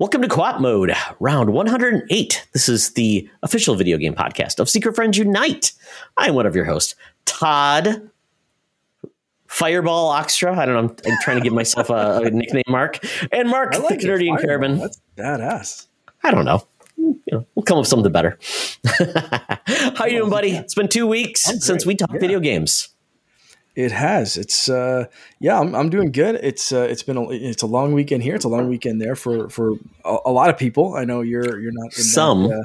Welcome to Co-op Mode, round 108. This is the official video game podcast of Secret Friends Unite. I'm one of your hosts, Todd Fireball Oxtra. I don't know. I'm, I'm trying to give myself a, a nickname, Mark. And Mark, I like the Fireball. Caravan. That's badass. I don't know. You know, we'll come up with something better. How you doing, buddy? It's been two weeks since we talked Yeah. video games. It has. It's uh yeah, I'm, I'm doing good. It's uh, it's been a, it's a long weekend here. It's a long weekend there for for a, a lot of people. I know you're you're not in Some. That, uh,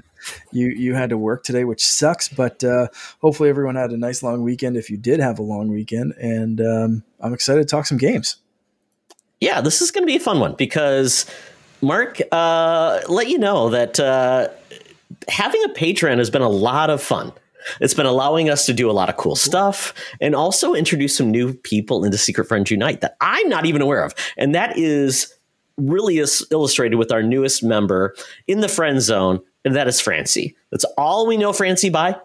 you you had to work today, which sucks. But uh, hopefully everyone had a nice long weekend. If you did have a long weekend, and um, I'm excited to talk some games. yeah, this is going to be a fun one because Mark, uh, let you know that uh, having a Patreon has been a lot of fun. It's been allowing us to do a lot of cool stuff and also introduce some new people into Secret Friends Unite that I'm not even aware of. And that is really is illustrated with our newest member in the friend zone, and that is Francie. That's all we know Francie by.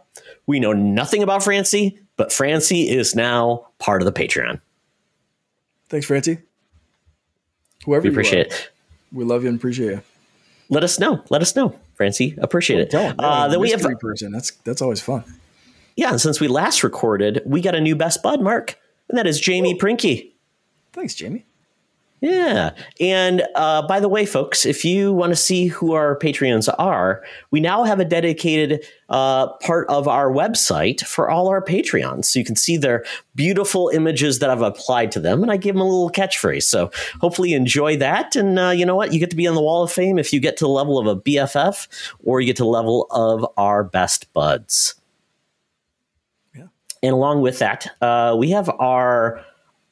We know nothing about Francie, but Francie is now part of the Patreon. Thanks, Francie. Whoever We you appreciate are, it. we love you and appreciate you. Let us know. Let us know, Francie. Appreciate it. Tell 'em, Uh, then we have, person. That's that's always fun. yeah. And since we last recorded, we got a new best bud, Mark, and that is Jamie Prinky. Thanks, Jamie. Yeah. And uh, by the way, folks, if you want to see who our Patreons are, we now have a dedicated uh, part of our website for all our Patreons. So you can see their beautiful images that I've applied to them, and I give them a little catchphrase. So hopefully you enjoy that. And uh, you know what? You get to be on the wall of fame if you get to the level of a BFF or you get to the level of our best buds. Yeah. And along with that, uh, we have our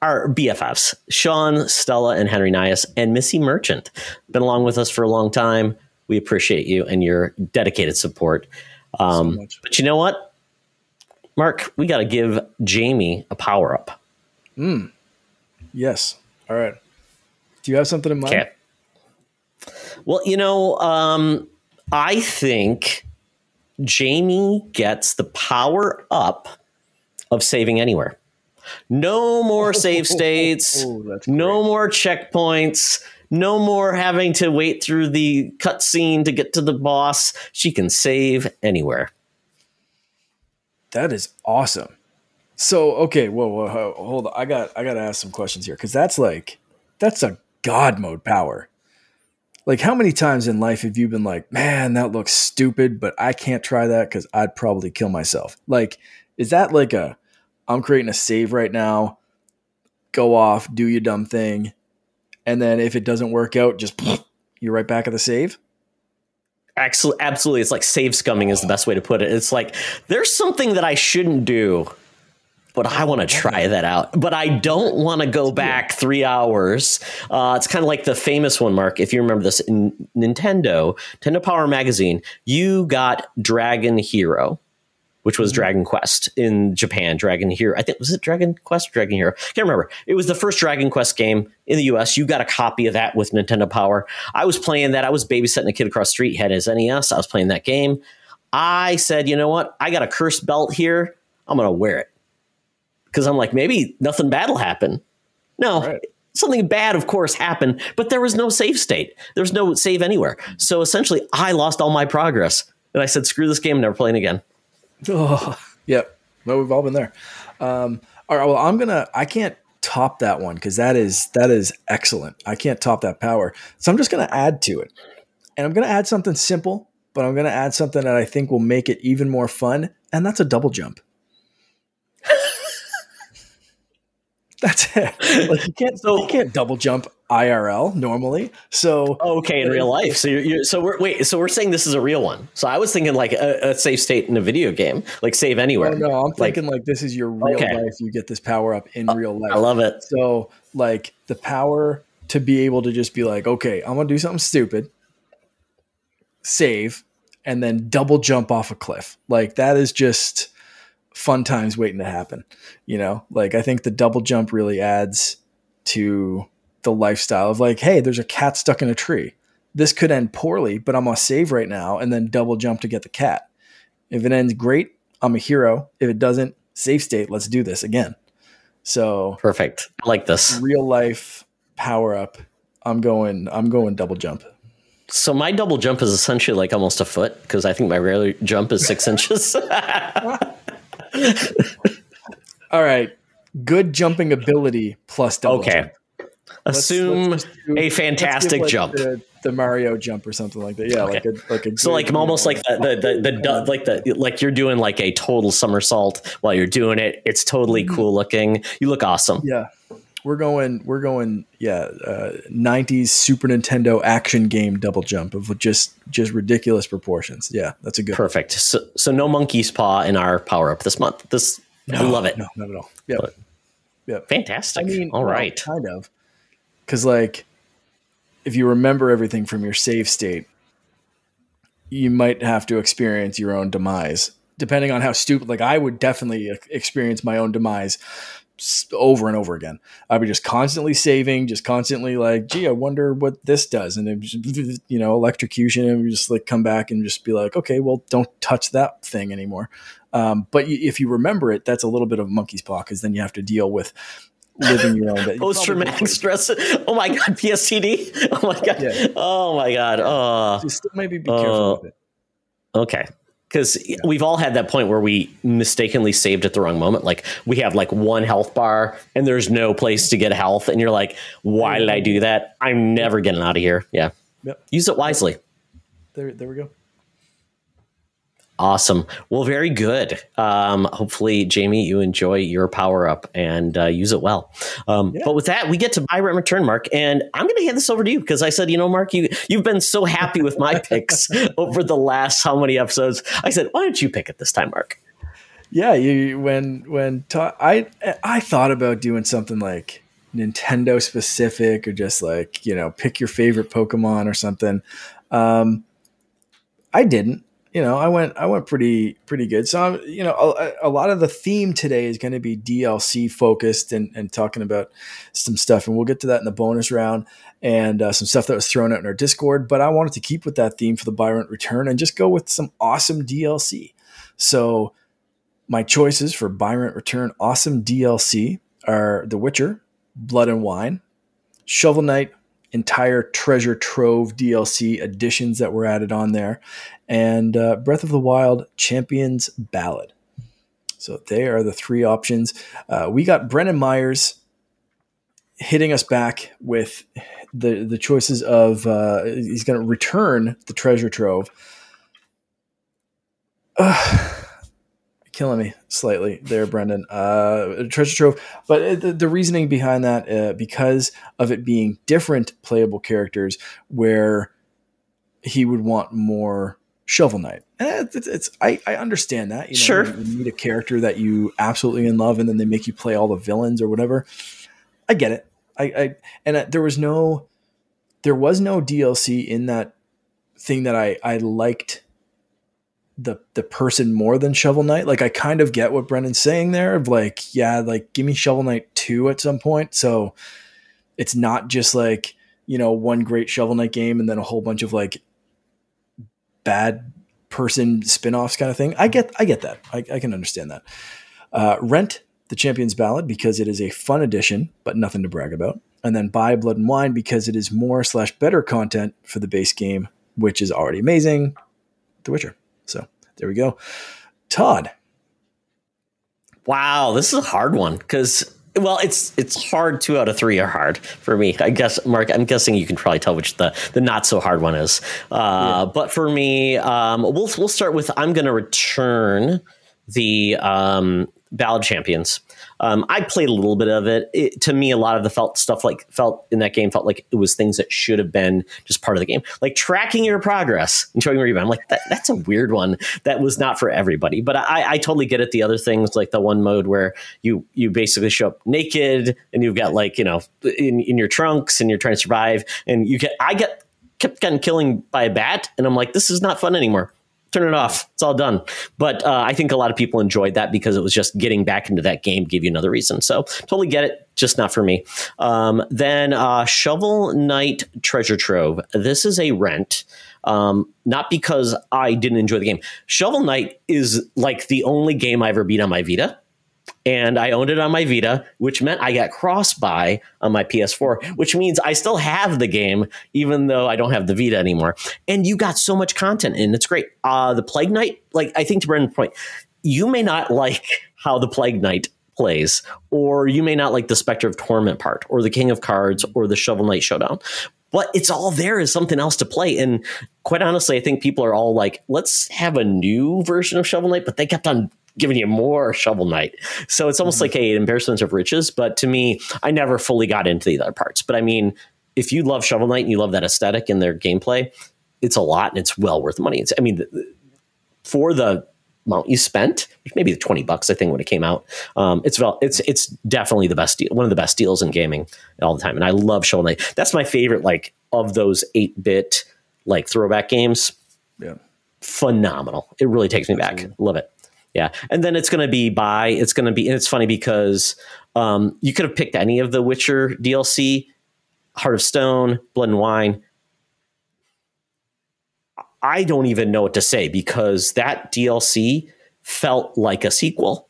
our BFFs, Sean, Stella, and Henry Nias, and Missy Merchant. Been along with us for a long time. We appreciate you and your dedicated support. Um, so but you know what, Mark, we got to give Jamie a power up. Yes. All right. Do you have something in mind? Okay. Well, you know, um, I think Jamie gets the power up of saving anywhere. No more save states. Oh, no more checkpoints. No more having to wait through the cutscene to get to the boss. She can save anywhere. That is awesome. So okay, whoa, whoa, whoa, hold on. I got I got to ask some questions here because that's like that's a god mode power. Like how many times in life have you been like, man, that looks stupid, but I can't try that because I'd probably kill myself. Like, is that like a I'm creating a save right now, go off, do your dumb thing, and then if it doesn't work out, just you're right back at the save? Absolutely, absolutely. It's like save scumming is the best way to put it. It's like there's something that I shouldn't do, but I want to try that out. But I don't want to go back three hours. Uh, it's kind of like the famous one, Mark. If you remember this in Nintendo, Nintendo Power Magazine, you got Dragon Hero. Which was mm-hmm. Dragon Quest in Japan. Dragon Hero, I think was it Dragon Quest, Dragon Hero. Can't remember. It was the first Dragon Quest game in the U.S. You got a copy of that with Nintendo Power. I was playing that. I was babysitting a kid across the street. He had his NES. I was playing that game. I said, you know what? I got a cursed belt here. I'm gonna wear it because I'm like, maybe nothing bad will happen. No, Right. something bad, of course, happened, but there was no save state. There was no save anywhere. So essentially, I lost all my progress. And I said, screw this game, never playing again. Oh, yep. Well, we've all been there. Um, all right. Well, I'm gonna. I can't top that one because that is that is excellent. I can't top that power. So I'm just gonna add to it, and I'm gonna add something simple, but I'm gonna add something that I think will make it even more fun, and that's a double jump. That's it. Like you can't. So- you can't double jump IRL normally. So Okay, in real life. So you're, you're so we're wait. So we're saying this is a real one. So I was thinking like a, a save state in a video game, like save anywhere. Oh no, I'm thinking like this is your real Okay. life. You get this power up in uh, real life. I love it. So like the power to be able to just be like, okay, I'm gonna do something stupid, save, and then double jump off a cliff. Like that is just fun times waiting to happen. You know, like I think the double jump really adds to the lifestyle of like, hey, there's a cat stuck in a tree. This could end poorly, but I'm gonna save right now and then double jump to get the cat. If it ends great, I'm a hero. If it doesn't, save state, let's do this again. So Perfect. I like this. real life power up. I'm going. I'm going double jump. So my double jump is essentially like almost a foot because I think my regular jump is six inches. All right. Good jumping ability plus double okay. jump. Let's- Assume let's do- a fantastic like, jump. The, the Mario jump or something like that. Yeah, like a like a So like almost like the the, the, the du- like the like you're doing like a total somersault while you're doing it. It's totally cool looking. You look awesome. Mm-hmm. Yeah. We're going we're going yeah, uh 90s Super Nintendo action game double jump of just just ridiculous proportions. Yeah, that's a good Perfect. So so no monkey's paw in our power up this month. This I love it. No, not at all. Yeah. Yeah. Fantastic. I mean, all well, kind of. Cuz like if you remember everything from your save state, you might have to experience your own demise depending on how stupid like I would definitely experience my own demise over and over again. I would be just constantly saving, just constantly like, gee, I wonder what this does, and it you know, electrocution, and we just like come back and just be like, okay, well, don't touch that thing anymore. Um, but if you remember it, that's a little bit of monkey's paw because then you have to deal with living your own. Post traumatic stress. Oh my god, PSTD. Oh my god. Yeah. Oh my god. Oh. Just maybe be careful Uh, with it. Okay. Because we've all had that point where we mistakenly saved at the wrong moment. Like we have like one health bar and there's no place to get health. And you're like, why did I do that? I'm never getting out of here. Yeah. Yep. Use it wisely. There, there we go. Awesome. Well, very good. Um, hopefully, Jamie, you enjoy your power up and uh, use it well. Um, Yeah. But with that, we get to buy rent return, Mark, and I'm going to hand this over to you because I said, you know, Mark, you you've been so happy with my picks over the last how many episodes? I said, why don't you pick it this time, Mark? Yeah, you when when ta- I I thought about doing something like Nintendo specific or just like you know pick your favorite Pokemon or something. Um, I didn't. You know, I went I went pretty pretty good. So I'm you know a, a lot of the theme today is going to be DLC focused and and talking about some stuff, and we'll get to that in the bonus round and uh, some stuff that was thrown out in our Discord. But I wanted to keep with that theme for the buy rent return and just go with some awesome DLC. So my choices for buy rent return awesome DLC are The Witcher, Blood and Wine, Shovel Knight, entire treasure trove DLC additions that were added on there, and uh, Breath of the Wild Champions Ballad. So they are the three options. Uh, we got Brendan Myers hitting us back with the the choices of uh, he's going to return the treasure trove. Ugh killing me slightly there, Brendan. Uh, treasure trove, but uh, the, the reasoning behind that, uh, because of it being different playable characters, where he would want more Shovel Knight. And it's, it's I, I understand that. You know, Sure. you, you meet a character that you absolutely in love, and then they make you play all the villains or whatever. I get it. I, I and uh, there was no, there was no DLC in that thing that I I liked the the person more than Shovel Knight. Like I kind of get what Brendan's saying there of like, yeah, like give me Shovel Knight 2 at some point. So it's not just like, you know, one great Shovel Knight game and then a whole bunch of like bad person spin-offs kind of thing. I get I get that. I, I can understand that. Uh, Rent the Champion's Ballad because it is a fun addition, but nothing to brag about. And then buy Blood and Wine because it is more slash better content for the base game, which is already amazing. The Witcher. So there we go. Todd. Wow, this is a hard one because well, it's it's hard. Two out of three are hard for me. I guess, Mark. I'm guessing you can probably tell which the the not so hard one is. Uh, But for me, um, we'll we'll start with I'm going to return the um, Ballad Champions. Um, I played a little bit of it. it. To me, a lot of the felt stuff like felt in that game felt like it was things that should have been just part of the game, like tracking your progress and showing where you've been. I'm like, that, that's a weird one. That was not for everybody. But I, I totally get it. The other things, like the one mode where you you basically show up naked and you've got like you know in in your trunks and you're trying to survive, and you get I get kept getting killing by a bat, and I'm like, this is not fun anymore turn it off. It's all done. But uh, I think a lot of people enjoyed that because it was just getting back into that game, gave you another reason. So totally get it, just not for me. Um, then uh, Shovel Knight Treasure Trove. This is a rent. Um, not because I didn't enjoy the game. Shovel Knight is like the only game I ever beat on my Vita. And I owned it on my Vita, which meant I got cross buy on my PS4, which means I still have the game, even though I don't have the Vita anymore. And you got so much content and it's great. Uh, the Plague Knight, like I think to Brendan's point, you may not like how the Plague Knight plays, or you may not like the Specter of Torment part, or the King of Cards, or the Shovel Knight Showdown. But it's all there as something else to play. And quite honestly, I think people are all like, let's have a new version of Shovel Knight, but they kept on giving you more Shovel Knight. So it's almost mm-hmm. like a embarrassment of riches. But to me, I never fully got into the other parts. But I mean, if you love Shovel Knight and you love that aesthetic and their gameplay, it's a lot and it's well worth the money. It's, I mean, for the amount you spent, which maybe the 20 bucks, I think, when it came out. Um, it's it's it's definitely the best deal, one of the best deals in gaming all the time. And I love Shovel Knight. That's my favorite, like, of those 8 bit, like, throwback games. Yeah. Phenomenal. It really takes me Absolutely. back. Love it. Yeah. And then it's going to be by, it's going to be, and it's funny because um, you could have picked any of the Witcher DLC, Heart of Stone, Blood and Wine. I don't even know what to say because that DLC felt like a sequel.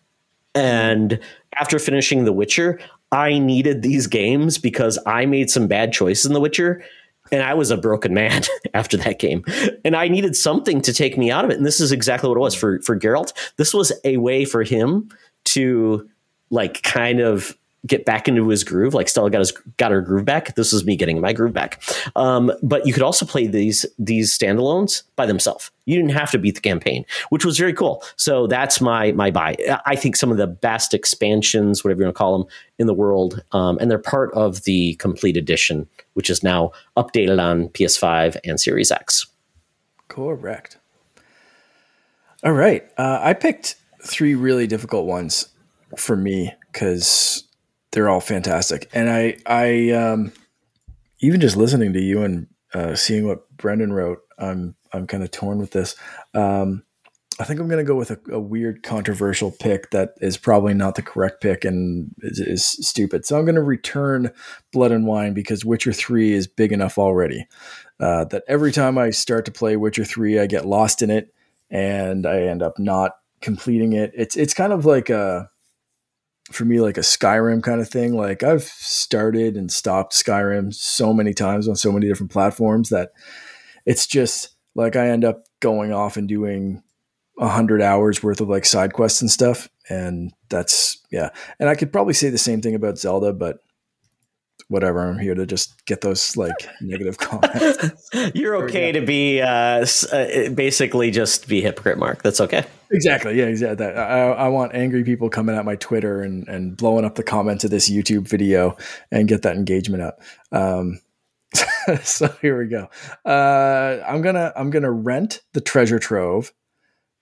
And after finishing The Witcher, I needed these games because I made some bad choices in The Witcher and I was a broken man after that game. And I needed something to take me out of it. And this is exactly what it was for for Geralt. This was a way for him to like kind of get back into his groove. Like Stella got his got her groove back. This is me getting my groove back. Um, but you could also play these these standalones by themselves. You didn't have to beat the campaign, which was very cool. So that's my my buy. I think some of the best expansions, whatever you want to call them, in the world, um, and they're part of the complete edition, which is now updated on PS5 and Series X. Correct. All right, uh, I picked three really difficult ones for me because they're all fantastic. And I, I, um, even just listening to you and uh, seeing what Brendan wrote, I'm, I'm kind of torn with this. Um, I think I'm going to go with a, a, weird, controversial pick that is probably not the correct pick and is, is stupid. So I'm going to return Blood and Wine because Witcher 3 is big enough already. Uh, that every time I start to play Witcher 3, I get lost in it and I end up not completing it. It's it's kind of like a for me like a Skyrim kind of thing. Like I've started and stopped Skyrim so many times on so many different platforms that it's just like I end up going off and doing a hundred hours worth of like side quests and stuff. And that's yeah. And I could probably say the same thing about Zelda, but whatever. I'm here to just get those like negative comments. You're okay to be uh, uh, basically just be hypocrite, Mark. That's okay. Exactly. Yeah. Exactly. I, I want angry people coming at my Twitter and and blowing up the comments of this YouTube video and get that engagement up. Um, so here we go. Uh, I'm gonna I'm gonna rent the treasure trove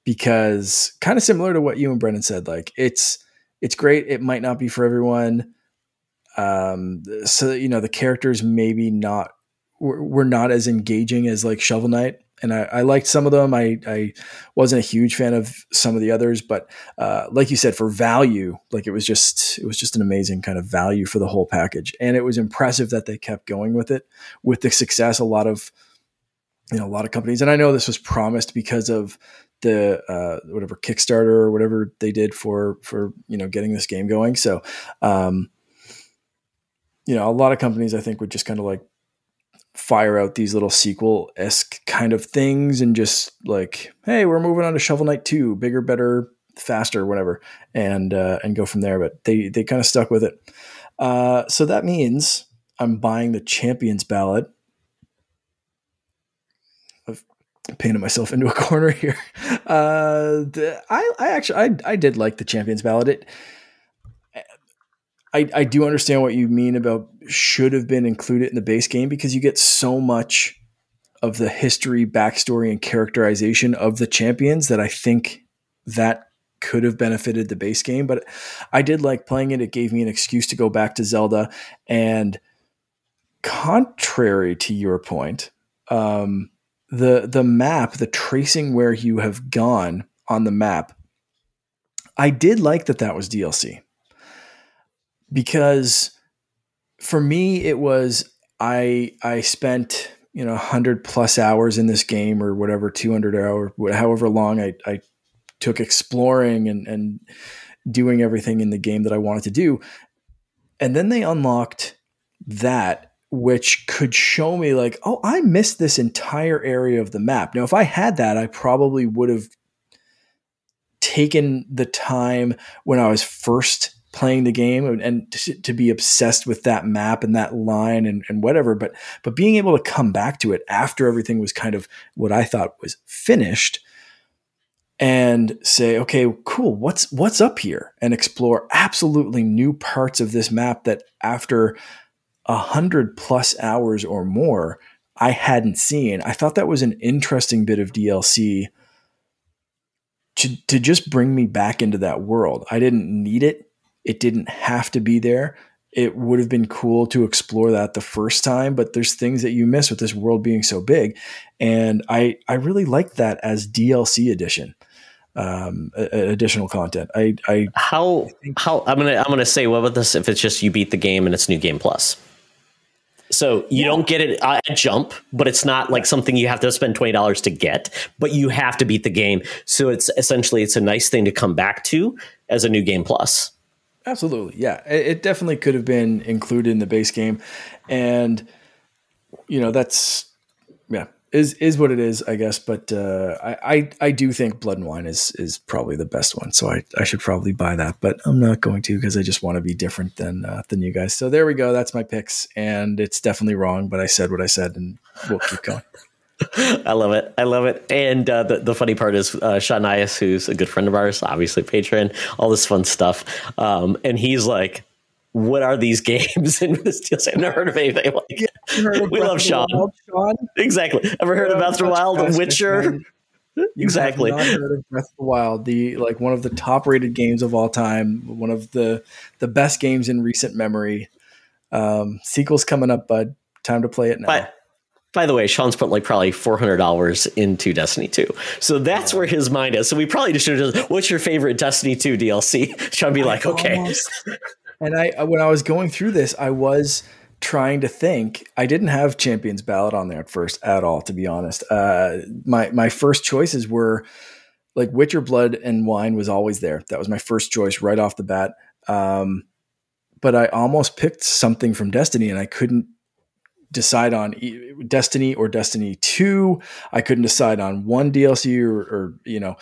because kind of similar to what you and Brendan said. Like it's it's great. It might not be for everyone um, so you know the characters maybe not were, not as engaging as like Shovel Knight, and I, I, liked some of them. I, I wasn't a huge fan of some of the others, but uh, like you said, for value, like it was just it was just an amazing kind of value for the whole package, and it was impressive that they kept going with it with the success. A lot of you know a lot of companies, and I know this was promised because of the uh, whatever Kickstarter or whatever they did for for you know getting this game going. So um, you know, a lot of companies I think would just kind of like fire out these little sequel esque kind of things and just like, hey, we're moving on to Shovel Knight two, bigger, better, faster, whatever, and uh, and go from there. But they they kind of stuck with it. Uh, so that means I'm buying the Champions Ballad. I've painted myself into a corner here. Uh, the, I I actually I I did like the Champions Ballad. It I, I do understand what you mean about should have been included in the base game because you get so much of the history, backstory, and characterization of the champions that I think that could have benefited the base game. But I did like playing it. It gave me an excuse to go back to Zelda. And contrary to your point, um, the the map, the tracing where you have gone on the map, I did like that that was DLC because for me it was I I spent you know 100 plus hours in this game or whatever 200 hour however long I, I took exploring and and doing everything in the game that I wanted to do. And then they unlocked that, which could show me, like, oh, I missed this entire area of the map. Now, if I had that, I probably would have taken the time when I was first playing the game and, and to, to, be obsessed with that map and that line and, and whatever but but being able to come back to it after everything was kind of what i thought was finished and say okay cool what's what's up here? and explore absolutely new parts of this map that after a hundred plus hours or more i hadn't seen. I thought that was an interesting bit of dlc to, to just bring me back into that world. I didn't need it it didn't have to be there. It would have been cool to explore that the first time, but there's things that you miss with this world being so big. And I, I really like that as DLC edition. Um, additional content. I, I how how I'm gonna I'm gonna say what about this if it's just you beat the game and it's new game plus. So you yeah. don't get it at jump, but it's not like something you have to spend twenty dollars to get. But you have to beat the game. So it's essentially it's a nice thing to come back to as a new game plus. Absolutely, yeah. It, it definitely could have been included in the base game, and you know that's yeah is is what it is, I guess. But uh, I, I, I do think Blood and Wine is is probably the best one, so I, I should probably buy that, but I'm not going to because I just want to be different than uh, than you guys. So there we go. That's my picks, and it's definitely wrong, but I said what I said, and we'll keep going. I love it. I love it. And uh, the, the funny part is uh, Sean Nias, who's a good friend of ours, obviously patron, all this fun stuff. Um, and he's like, what are these games and this deal? I've never heard of anything like yeah, We love Sean. Wild, Sean. Exactly. Ever heard of Breath of the Wild, The Witcher? exactly. heard of Breath of the Wild, the like one of the top rated games of all time, one of the the best games in recent memory. Um, sequel's coming up, bud. Time to play it now. By the way, Sean's put like probably four hundred dollars into Destiny Two, so that's where his mind is. So we probably just should have just, "What's your favorite Destiny Two DLC?" Sean be like, "Okay." Almost, and I, when I was going through this, I was trying to think. I didn't have Champions Ballad on there at first at all, to be honest. Uh, my my first choices were like Witcher Blood and Wine was always there. That was my first choice right off the bat. Um, but I almost picked something from Destiny, and I couldn't decide on Destiny or Destiny 2. I couldn't decide on one DLC or, or you know.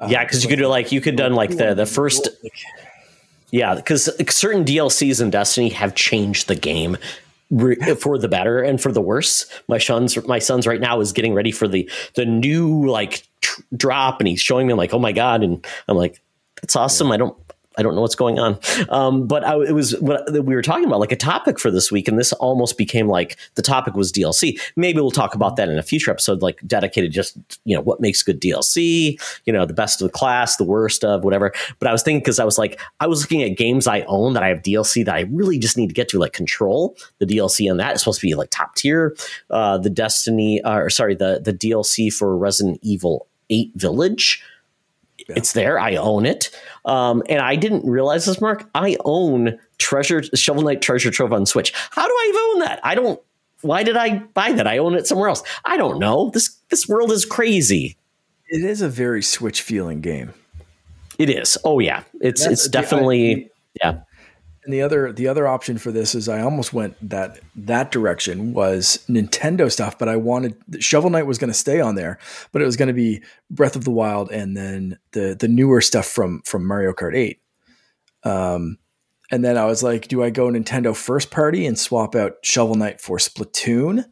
Uh, yeah, because you could do like you could done like the the first. Yeah, because certain DLCs in Destiny have changed the game for the better and for the worse. My son's my son's right now is getting ready for the the new like drop, and he's showing me like, oh my god, and I'm like, that's awesome. I don't I don't know what's going on. Um, but I, it was what we were talking about, like a topic for this week, and this almost became like the topic was DLC. Maybe we'll talk about that in a future episode, like dedicated just you know what makes good DLC, you know the best of the class, the worst of whatever. But I was thinking because I was like I was looking at games I own that I have DLC that I really just need to get to, like Control. The DLC on that is supposed to be like top tier. Uh, the Destiny, uh, or sorry, the the DLC for Resident Evil Eight Village yeah. It's there. I own it. Um, and I didn't realize this, Mark. I own Treasure Shovel Knight Treasure Trove on Switch. How do I own that? I don't. Why did I buy that? I own it somewhere else. I don't know. This this world is crazy. It is a very Switch feeling game. It is. Oh yeah, it's That's, it's definitely yeah. And the other the other option for this is I almost went that that direction was Nintendo stuff, but I wanted Shovel Knight was going to stay on there, but it was going to be Breath of the Wild and then the the newer stuff from from Mario Kart 8. Um and then I was like, do I go Nintendo first party and swap out Shovel Knight for Splatoon?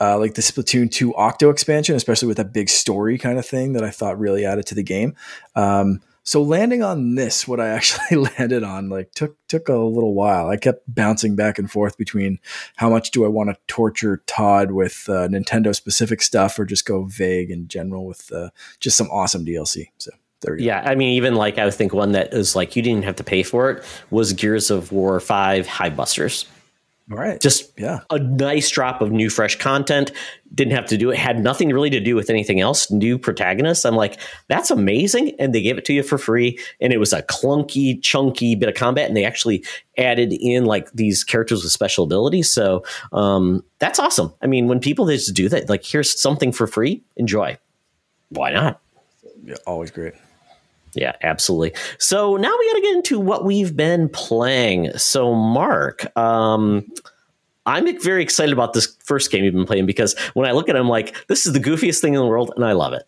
Uh, like the Splatoon 2 Octo expansion, especially with that big story kind of thing that I thought really added to the game. Um, so landing on this, what I actually landed on, like took took a little while. I kept bouncing back and forth between how much do I want to torture Todd with uh, Nintendo specific stuff, or just go vague in general with uh, just some awesome DLC. So there Yeah, I mean, even like I would think one that is like you didn't have to pay for it was Gears of War Five Hivebusters. All right. Just yeah. a nice drop of new, fresh content. Didn't have to do it. Had nothing really to do with anything else. New protagonists. I'm like, that's amazing. And they gave it to you for free. And it was a clunky, chunky bit of combat. And they actually added in like these characters with special abilities. So um, that's awesome. I mean, when people just do that, like, here's something for free, enjoy. Why not? Yeah, always great. Yeah, absolutely. So now we got to get into what we've been playing. So, Mark, um, I'm very excited about this first game you've been playing because when I look at it, I'm like, this is the goofiest thing in the world, and I love it.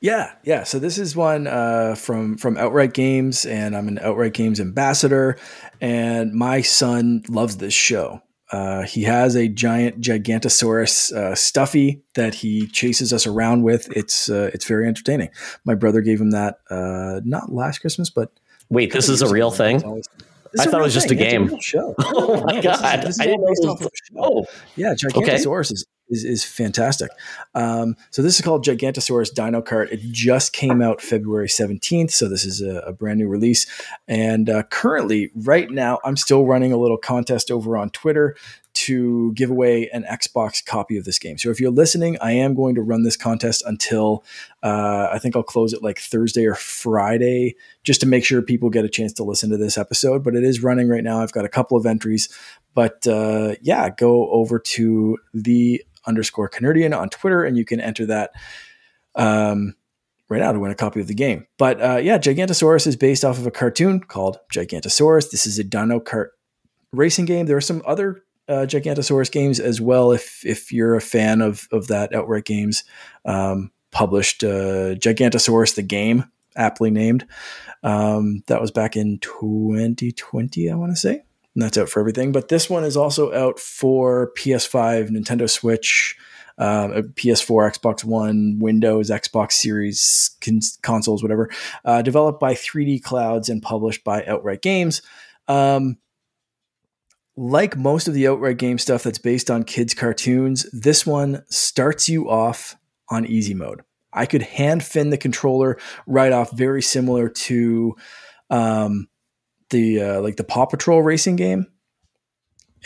Yeah, yeah. So this is one uh, from from Outright Games, and I'm an Outright Games ambassador. And my son loves this show. Uh, he has a giant Gigantosaurus uh, stuffy that he chases us around with. It's uh, it's very entertaining. My brother gave him that uh, not last Christmas, but wait, this is a real thing. I thought it was just a game. A show. oh my no, god! This is, this is based off of a. Oh, yeah, Gigantosaurus okay. is is, is fantastic. Um, so this is called Gigantosaurus Dino Kart. It just came out February 17th, so this is a, a brand new release. And uh, currently, right now, I'm still running a little contest over on Twitter to give away an Xbox copy of this game. So if you're listening, I am going to run this contest until uh, I think I'll close it like Thursday or Friday, just to make sure people get a chance to listen to this episode. But it is running right now. I've got a couple of entries. But uh, yeah, go over to the underscore Canardian on Twitter, and you can enter that um, right now to win a copy of the game. But uh, yeah, Gigantosaurus is based off of a cartoon called Gigantosaurus. This is a Dino Kart racing game. There are some other uh, Gigantosaurus games as well. If if you're a fan of of that Outright Games um, published uh, Gigantosaurus the game, aptly named, um, that was back in 2020, I want to say and that's out for everything. But this one is also out for PS5, Nintendo Switch, uh, PS4, Xbox One, Windows, Xbox Series cons- consoles, whatever. Uh, developed by 3D Clouds and published by Outright Games. Um, like most of the Outright Game stuff that's based on kids' cartoons, this one starts you off on easy mode. I could hand fin the controller right off, very similar to um, the uh, like the Paw Patrol racing game,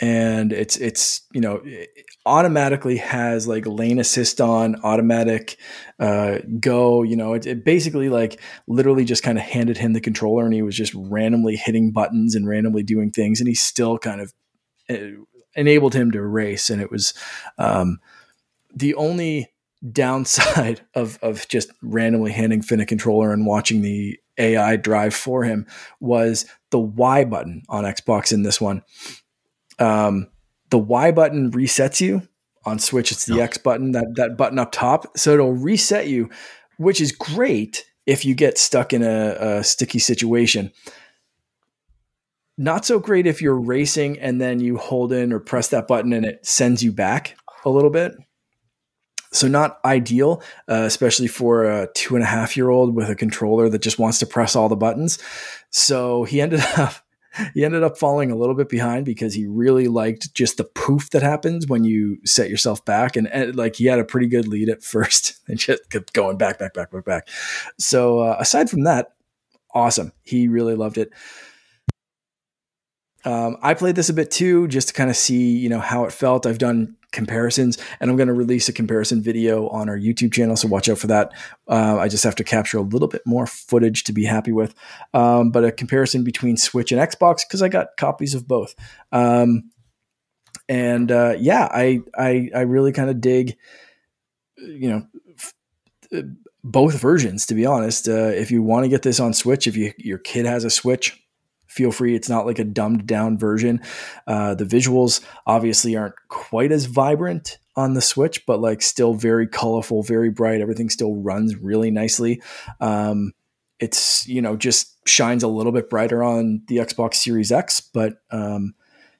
and it's it's you know it automatically has like lane assist on, automatic uh, go. You know, it, it basically like literally just kind of handed him the controller, and he was just randomly hitting buttons and randomly doing things, and he still kind of uh, enabled him to race, and it was um, the only downside of of just randomly handing Finn a controller and watching the AI drive for him was the Y button on Xbox in this one. Um, the Y button resets you on Switch. It's the. X button, that that button up top. So it'll reset you, which is great if you get stuck in a, a sticky situation. Not so great if you're racing and then you hold in or press that button and it sends you back a little bit. So not ideal, uh, especially for a two and a half year old with a controller that just wants to press all the buttons. So he ended up he ended up falling a little bit behind because he really liked just the poof that happens when you set yourself back. And, and like he had a pretty good lead at first and just kept going back back back back back. So uh, aside from that awesome. He really loved it um, I played this a bit too, just to kind of see, you know, how it felt. I've done comparisons, and I'm going to release a comparison video on our YouTube channel, so watch out for that. Uh, I just have to capture a little bit more footage to be happy with, um, but a comparison between Switch and Xbox because I got copies of both. Um, and uh, yeah, I I, I really kind of dig, you know. F- uh, both versions, to be honest. Uh, if you want to get this on Switch, if you, your kid has a Switch, feel free. It's not like a dumbed down version. Uh, the visuals obviously aren't quite as vibrant on the Switch, but like still very colorful, very bright. Everything still runs really nicely. Um, it's you know just shines a little bit brighter on the Xbox Series X, but um,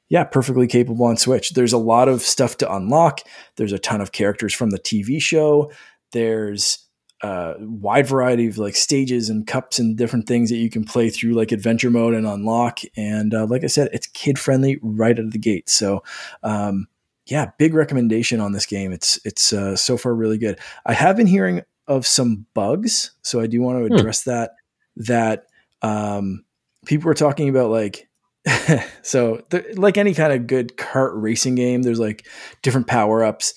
yeah, perfectly capable on Switch. There's a lot of stuff to unlock. There's a ton of characters from the TV show. There's uh, wide variety of like stages and cups and different things that you can play through like adventure mode and unlock. And uh, like I said, it's kid friendly right out of the gate. So, um, yeah, big recommendation on this game. It's it's uh, so far really good. I have been hearing of some bugs, so I do want to hmm. address hmm. that. That um, people were talking about like so like any kind of good kart racing game, there's like different power ups,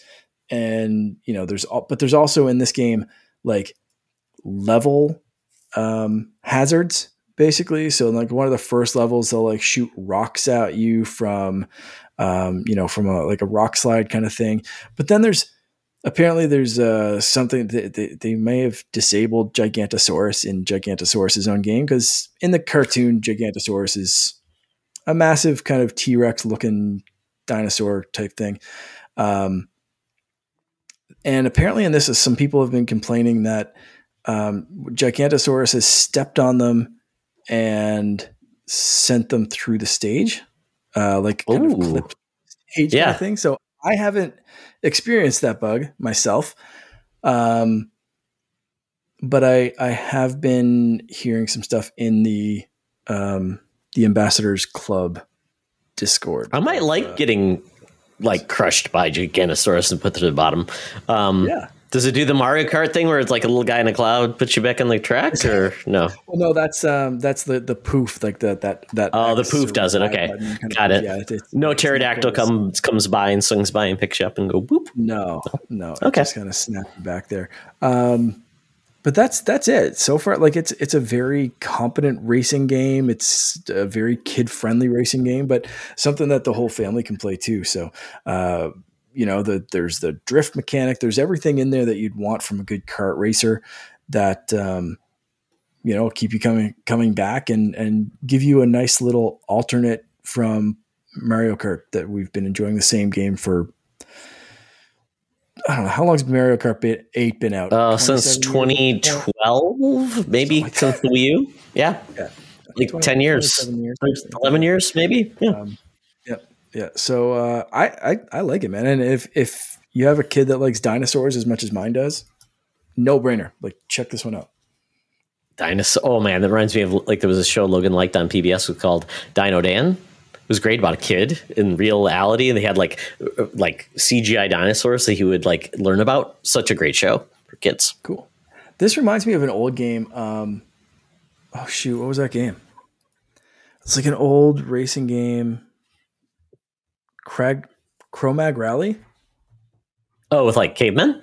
and you know there's all, but there's also in this game like level um, hazards basically. So like one of the first levels, they'll like shoot rocks at you from, um, you know, from a like a rock slide kind of thing. But then there's apparently there's uh, something that they, they may have disabled Gigantosaurus in Gigantosaurus's own game because in the cartoon, Gigantosaurus is a massive kind of T Rex looking dinosaur type thing. Um, and apparently, in this, some people have been complaining that um, Gigantosaurus has stepped on them and sent them through the stage, uh, like kind Ooh. of clipped stage kind Yeah. of thing. So I haven't experienced that bug myself, um, but I I have been hearing some stuff in the um, the ambassadors club Discord. I might like uh, getting like crushed by Gigantosaurus and put to the bottom. Um, yeah. Does it do the Mario Kart thing where it's like a little guy in a cloud puts you back on the track, or no? Well, no, that's um, that's the the poof, like the that that. Oh, the poof does it. Okay. kind of Got thing. it. Yeah, it's- No pterodactyl comes comes by and swings by and picks you up and go boop. No, no. It Okay. just kind of snap you back there. Um, but that's that's it so far. Like it's it's a very competent racing game. It's a very kid friendly racing game, but something that the whole family can play too. So. Uh, you know, the, there's the drift mechanic. There's everything in there that you'd want from a good kart racer. That um, you know keep you coming coming back and and give you a nice little alternate from Mario Kart that we've been enjoying the same game for I don't know how long's Mario Kart 8 been out? Uh, since 2012, maybe like since the Wii U. Yeah, Yeah. like 20 10 years, years. 11 years, maybe. Yeah. Um, yeah, yeah. So uh, I, I I like it, man. And if if you have a kid that likes dinosaurs as much as mine does, no brainer. Like check this one out. Dinosaur. Oh man, that reminds me of like there was a show Logan liked on PBS was called Dino Dan. It was great about a kid in reality, and they had like like CGI dinosaurs that he would like learn about. Such a great show for kids. Cool. This reminds me of an old game. Um, oh shoot, what was that game? It's like an old racing game. Crag Cro-Mag Rally. Oh, with like cavemen.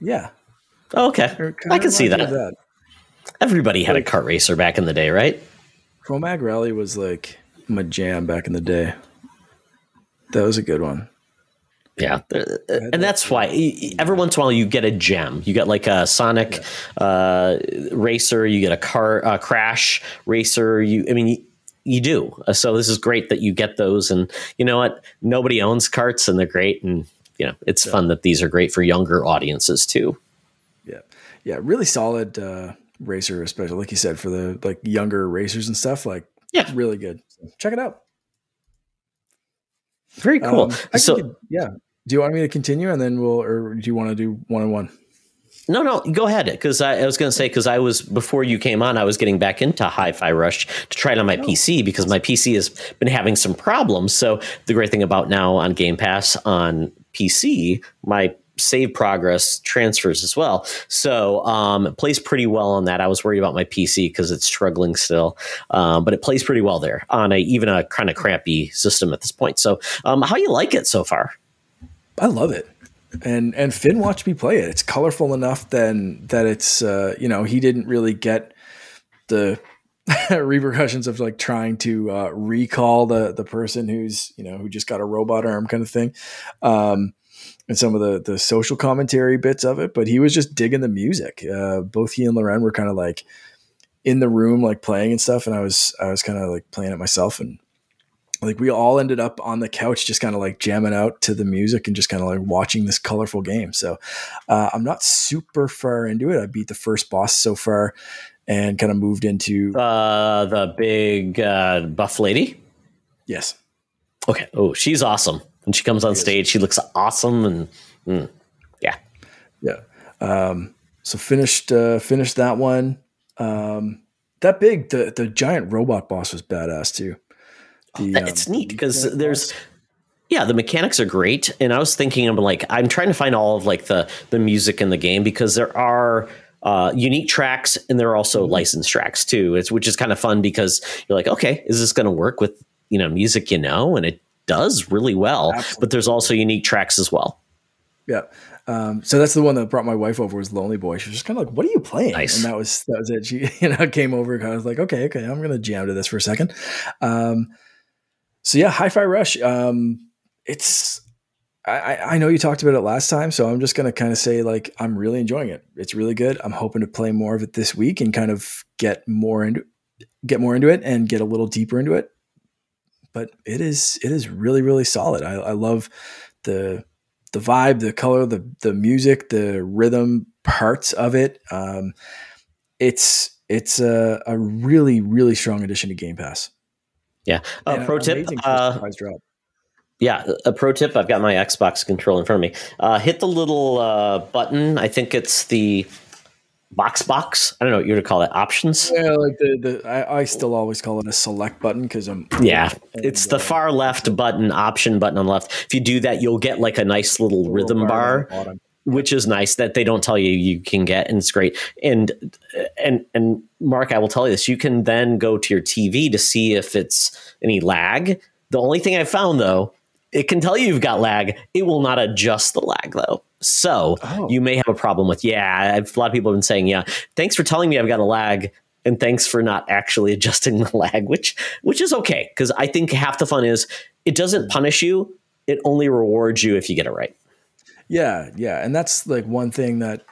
Yeah, Oh, okay, I can see reminds that. Everybody had a kart racer back in the day, right? Cro-Mag Rally was like my jam back in the day. That was a good one. Yeah, and that's why every once in a while you get a gem. You get like a Sonic uh, racer, you get a car uh, crash racer. You, I mean, you, you do. Uh, So this is great that you get those. And you know what? Nobody owns carts, and they're great. And you know, it's fun that these are great for younger audiences too. Yeah, yeah, really solid uh, racer, especially like you said for the like younger racers and stuff. Like, Yeah. really good. Check it out. Very cool. Um, so could- yeah. Do you want me to continue and then we'll, or do you want to do one on one? No, no, go ahead. Because I, I was going to say, because I was before you came on, I was getting back into Hi-Fi Rush to try it on my PC because my PC has been having some problems. So the great thing about now on Game Pass on PC, my save progress transfers as well. So um, it plays pretty well on that. I was worried about my PC because it's struggling still, um, but it plays pretty well there on a even a kind of crappy system at this point. So um, how you like it so far? I love it. And and Finn watched me play it. It's colorful enough then that it's uh, you know, he didn't really get the repercussions of like trying to uh, recall the the person who's, you know, who just got a robot arm kind of thing. Um and some of the the social commentary bits of it, but he was just digging the music. Uh, both he and Loren were kind of like in the room, like playing and stuff, and I was I was kind of like playing it myself, and like we all ended up on the couch, just kind of like jamming out to the music and just kind of like watching this colorful game. So uh, I'm not super far into it. I beat the first boss so far, and kind of moved into Uh, the big uh, buff lady. yes, Okay. Oh, she's awesome. When she comes on stage, she looks awesome, and mm, yeah, Yeah. Um, so finished uh, finished that one. Um, that big the the giant robot boss was badass too. The, um, it's neat because giant there's. boss. Yeah, the mechanics are great, and I was thinking, I'm like, I'm trying to find all of like the the music in the game because there are uh, unique tracks and there are also licensed tracks too. It's which is kind of fun because you're like, okay, is this going to work with you know music you know, and it does really well. But there's also unique tracks as well. yeah. Um, so that's the one that brought my wife over was Lonely Boy. She was just kind of like, "What are you playing?" Nice. And that was that was it. She you know came over. and I was like, "Okay, okay, I'm gonna jam to this for a second. Um, so yeah, Hi-Fi Rush. Um, it's I, I know you talked about it last time, so I'm just going to kind of say like I'm really enjoying it. It's really good. I'm hoping to play more of it this week and kind of get more into get more into it and get a little deeper into it. But it is it is really really solid. I, I love the the vibe, the color, the the music, the rhythm parts of it. Um, it's it's a, a really really strong addition to Game Pass. Yeah. Uh, pro tip. Uh, yeah, a pro tip. I've got my Xbox controller in front of me. Uh, hit the little uh, button. I think it's the box box. I don't know what you would call it. Options. Yeah, like the, the I, I still always call it a select button because I'm. Yeah, and, it's the uh, far left button, option button on the left. If you do that, you'll get like a nice little rhythm bar. bar which is nice that they don't tell you you can get and it's great and and and mark i will tell you this you can then go to your tv to see if it's any lag the only thing i found though it can tell you you've got lag. It will not adjust the lag though. So oh. you may have a problem with, yeah, a lot of people have been saying, yeah, thanks for telling me I've got a lag. And thanks for not actually adjusting the lag, which which is okay. Because I think half the fun is it doesn't punish you, it only rewards you if you get it right. Yeah, yeah. And that's like one thing that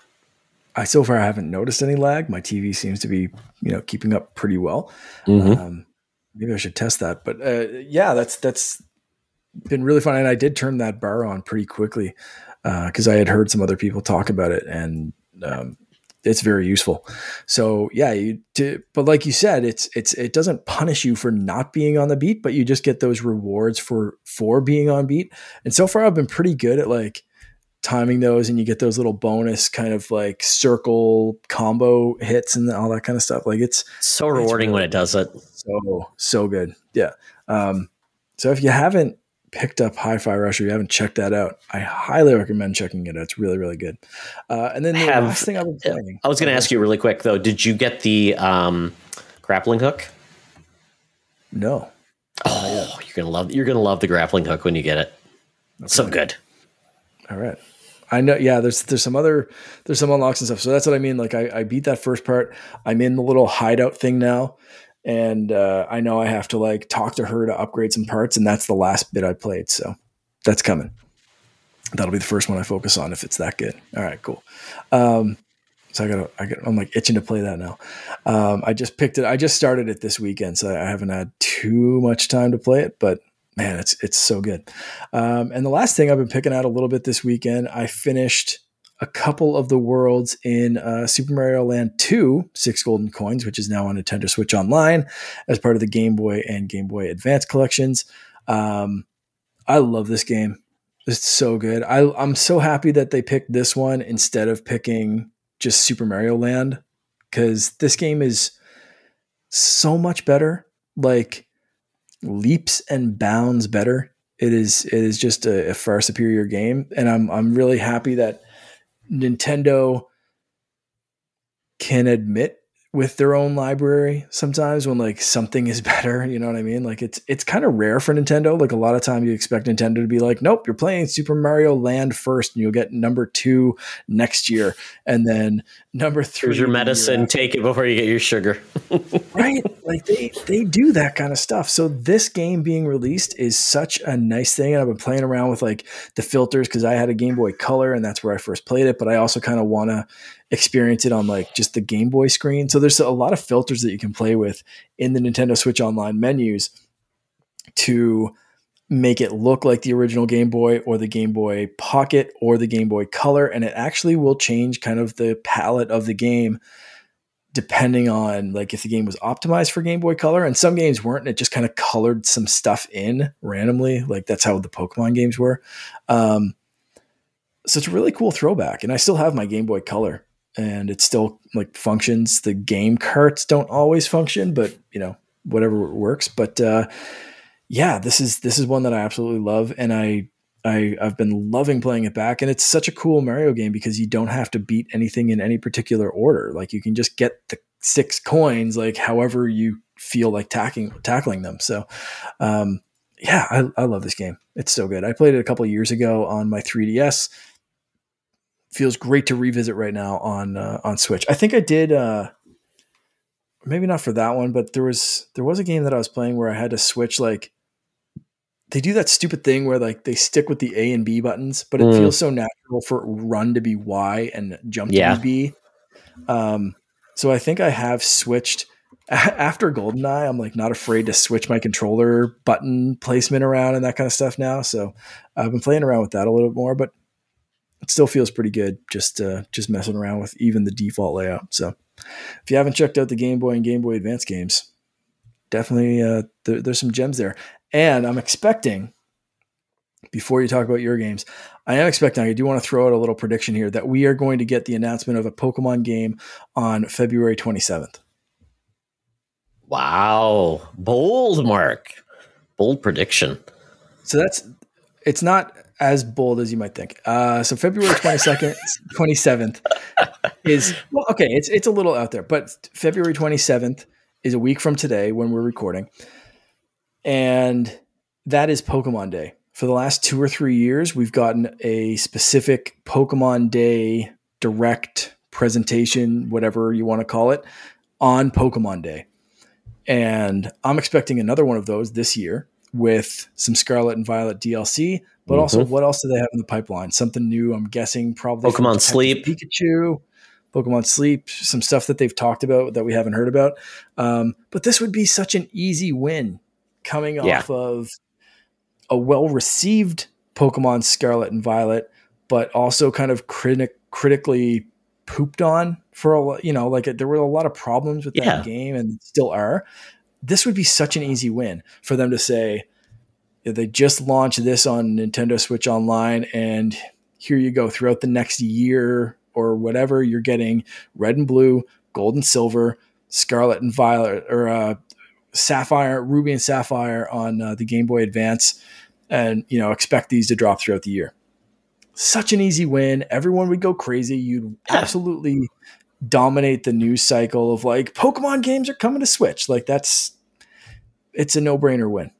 I so far I haven't noticed any lag. My TV seems to be, you know, keeping up pretty well. Mm-hmm. Um, maybe I should test that. But uh, yeah, that's that's been really fun. And I did turn that bar on pretty quickly because uh, I had heard some other people talk about it, and um, it's very useful. So yeah, you to, but like you said, it's it's it doesn't punish you for not being on the beat, but you just get those rewards for for being on beat. And so far, I've been pretty good at like timing those, and you get those little bonus kind of like circle combo hits and all that kind of stuff. Like it's so rewarding it's really, when it does it. So so good, yeah. Um, so if you haven't picked up Hi-Fi Rush or you haven't checked that out, I highly recommend checking it out. It's really, really good. Uh, and then the Have, last thing I've been playing. I was going to ask you really quick though. Did you get the um, grappling hook? No. Oh, you're gonna love you're gonna love the grappling hook when you get it. Okay. So good. All right. I know. Yeah, there's there's some other there's some unlocks and stuff. So that's what I mean. Like I, I beat that first part. I'm in the little hideout thing now, and uh, I know I have to like talk to her to upgrade some parts, and that's the last bit I played. So that's coming. That'll be the first one I focus on if it's that good. All right, cool. Um, so I got I got I'm like itching to play that now. Um, I just picked it. I just started it this weekend, so I haven't had too much time to play it, but man, it's it's so good. Um, and the last thing I've been picking out a little bit this weekend, I finished a couple of the worlds in uh, Super Mario Land 2, Six Golden Coins, which is now on Nintendo Switch Online as part of the Game Boy and Game Boy Advance collections. Um, I love this game. It's so good. I, I'm so happy that they picked this one instead of picking just Super Mario Land because this game is so much better. Like leaps and bounds better. It is it is just a, a far superior game, and I'm I'm really happy that Nintendo can admit with their own library sometimes when like something is better you know what i mean? Like it's it's kind of rare for nintendo. Like a lot of time you expect nintendo to be like nope you're playing super mario land first and you'll get number two next year. And then number three here's your medicine. take it before you get your sugar. Right. Like they they do that kind of stuff. So this game being released is such a nice thing and i've been playing around with like the filters because i had a game boy color and that's where i first played it but i also kind of want to experience it on like just the Game Boy screen. So there's a lot of filters that you can play with in the Nintendo Switch Online menus to make it look like the original Game Boy or the Game Boy Pocket or the Game Boy Color. And it actually will change kind of the palette of the game depending on like if the game was optimized for Game Boy Color. And some games weren't, and it just kind of colored some stuff in randomly. Like that's how the Pokemon games were. Um, so it's a really cool throwback. And I still have my Game Boy Color and it still like functions. The game carts don't always function, but you know whatever works. But uh, yeah, this is this is one that I absolutely love, and I I I've been loving playing it back, and it's such a cool Mario game because you don't have to beat anything in any particular order. Like you can just get the six coins, like however you feel like tackling tackling them. So. Um, yeah, I, I love this game. It's so good. I played it a couple years ago on my 3DS feels great to revisit right now on uh, on Switch. I think I did uh, maybe not for that one, but there was there was a game that I was playing where I had to switch like they do that stupid thing where like they stick with the A and B buttons, but it Mm. feels so natural for run to be Y and jump Yeah. to be B. Um, so I think I have switched after Goldeneye. I'm like not afraid to switch my controller button placement around and that kind of stuff now. So I've been playing around with that a little bit more, but it still feels pretty good just uh, just messing around with even the default layout. So if you haven't checked out the Game Boy and Game Boy Advance games, definitely uh, there, there's some gems there. And I'm expecting before you talk about your games, I am expecting. I do want to throw out a little prediction here that we are going to get the announcement of a Pokemon game on February 27th. Wow. Bold, Mark. Bold prediction. So that's it's not as bold as you might think. Uh, so February 22nd, 27th is well, okay. It's it's a little out there, but February 27th is a week from today when we're recording, and that is Pokemon Day. For the last two or three years, we've gotten a specific Pokemon Day direct presentation, whatever you want to call it, on Pokemon Day. And I'm expecting another one of those this year with some Scarlet and Violet DLC, but also Mhm. what else do they have in the pipeline? Something new, I'm guessing probably Pokemon Sleep. Pikachu, Pokemon Sleep, some stuff that they've talked about that we haven't heard about. Um, but this would be such an easy win coming Yeah. off of a well received Pokemon Scarlet and Violet, but also kind of critic- critically pooped on for a you know like there were a lot of problems with that Yeah. game and still are. This would be such an easy win for them to say "Yeah, they just launched this on Nintendo Switch Online and here you go throughout the next year or whatever you're getting red and blue, gold and silver, scarlet and violet or uh, sapphire, ruby and sapphire on uh, the Game Boy Advance and you know expect these to drop throughout the year. Such an easy win. Everyone would go crazy. You'd absolutely dominate the news cycle of like Pokemon games are coming to Switch. Like that's it's a no-brainer win.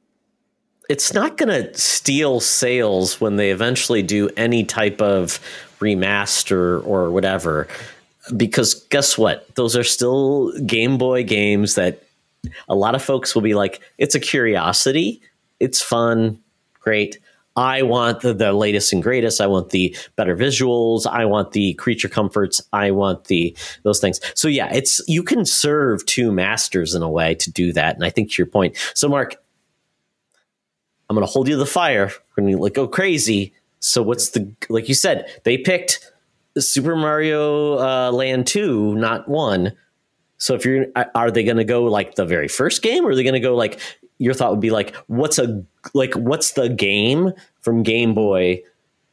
It's not going to steal sales when they eventually do any type of remaster or whatever. Because guess what? Those are still game boy games that a lot of folks will be like it's a curiosity. It's fun. Great. I want the, the latest and greatest. I want the better visuals. I want the creature comforts. I want the those things. So yeah it's you can serve two masters in a way to do that. And i think to your point so mark I'm going to hold you to the fire. We're going to like go crazy. So what's the like you said? They picked Super Mario uh, Land two, not one. So if you're, are they going to go like the very first game, or are they going to go like your thought would be like what's a like what's the game from Game Boy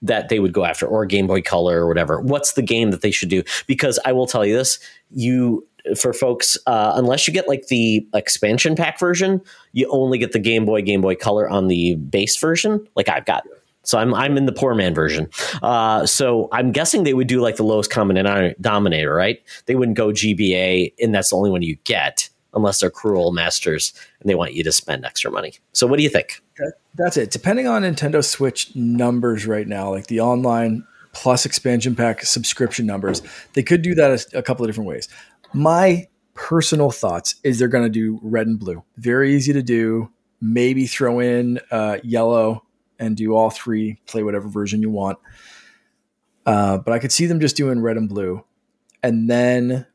that they would go after, or Game Boy Color or whatever? What's the game that they should do? Because I will tell you this, you for folks, uh, unless you get like the expansion pack version, you only get the Game Boy, Game Boy Color on the base version, like I've got. So I'm I'm in the poor man version. Uh, so I'm guessing they would do like the lowest common denominator, right? They wouldn't go GBA, and that's the only one you get unless they're cruel masters and they want you to spend extra money. So what do you think? That's it. Depending on Nintendo Switch numbers right now, like the online plus expansion pack subscription numbers, they could do that a, a couple of different ways. My personal thoughts is they're going to do red and blue. Very easy to do. Maybe throw in uh, yellow and do all three. Play whatever version you want. Uh, but I could see them just doing red and blue, and then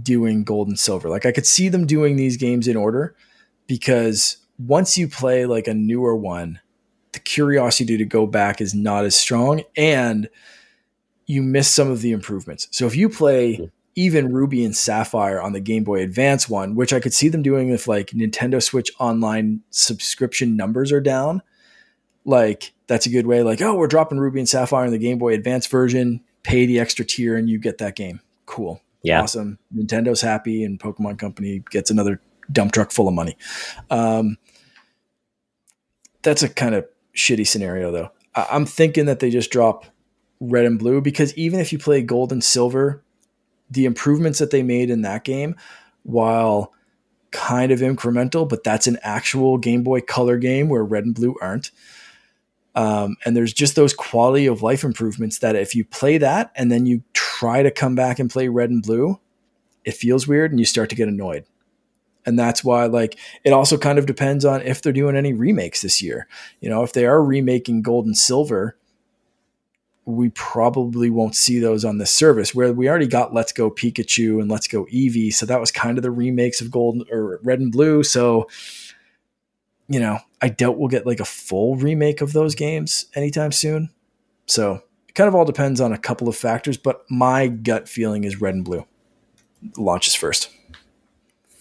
doing gold and silver. Like I could see them doing these games in order because once you play like a newer one, the curiosity to go back is not as strong and you miss some of the improvements. So if you play even Ruby and Sapphire on the Game Boy Advance one, which I could see them doing if like Nintendo Switch online subscription numbers are down, like that's a good way like oh, we're dropping Ruby and Sapphire in the Game Boy Advance version, pay the extra tier and you get that game. Cool. Yeah. Awesome. Nintendo's happy and Pokemon Company gets another dump truck full of money. Um, that's a kind of shitty scenario, though. I- I'm thinking that they just drop red and blue because even if you play gold and silver, the improvements that they made in that game, while kind of incremental, but that's an actual Game Boy Color game where red and blue aren't. Um, and there's just those quality of life improvements that if you play that and then you try to come back and play red and blue, it feels weird and you start to get annoyed. And that's why, like, it also kind of depends on if they're doing any remakes this year. You know, if they are remaking Gold and Silver, we probably won't see those on this service where we already got Let's Go Pikachu and Let's Go Eevee. So that was kind of the remakes of Gold or Red and Blue. So, you know, I doubt we'll get like a full remake of those games anytime soon. So it kind of all depends on a couple of factors, but my gut feeling is Red and Blue launches first.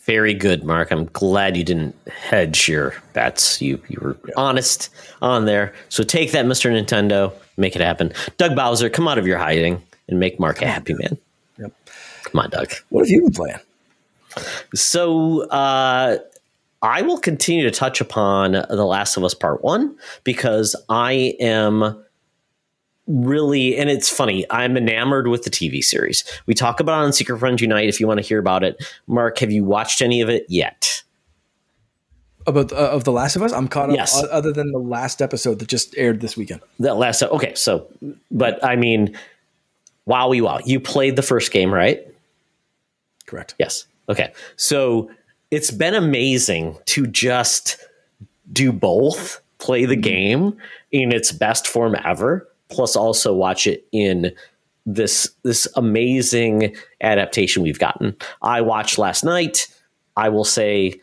Very good, Mark. I'm glad you didn't hedge your bets. You you were yeah. honest on there. So take that, Mr. Nintendo. Make it happen. Doug Bowser, come out of your hiding and make Mark a happy man. Yep. Come on, Doug. What have you been playing? So uh, I will continue to touch upon The Last of Us Part One because I am really and it's funny i'm enamored with the tv series. We talk about it on secret friends unite if you want to hear about it. Mark have you watched any of it yet? About uh, of the last of us? I'm caught up yes. other than the last episode that just aired this weekend. That last okay so but i mean wowie wow. You played the first game right? Correct. Yes. Okay. So it's been amazing to just do both play the mm-hmm. game in its best form ever plus also watch it in this this amazing adaptation we've gotten. I watched last night. I will say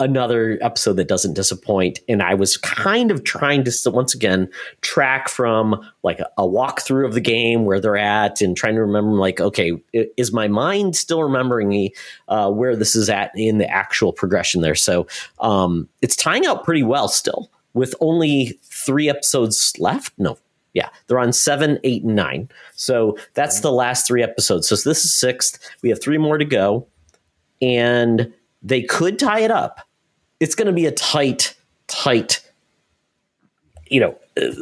another episode that doesn't disappoint and i was kind of trying to once again track from like a, a walkthrough of the game where they're at and trying to remember like okay is my mind still remembering me uh, where this is at in the actual progression there so um, it's tying out pretty well still with only three episodes left no yeah, they're on seven, eight, and nine. So that's the last three episodes. So this is sixth. We have three more to go, and they could tie it up. It's going to be a tight, tight, you know,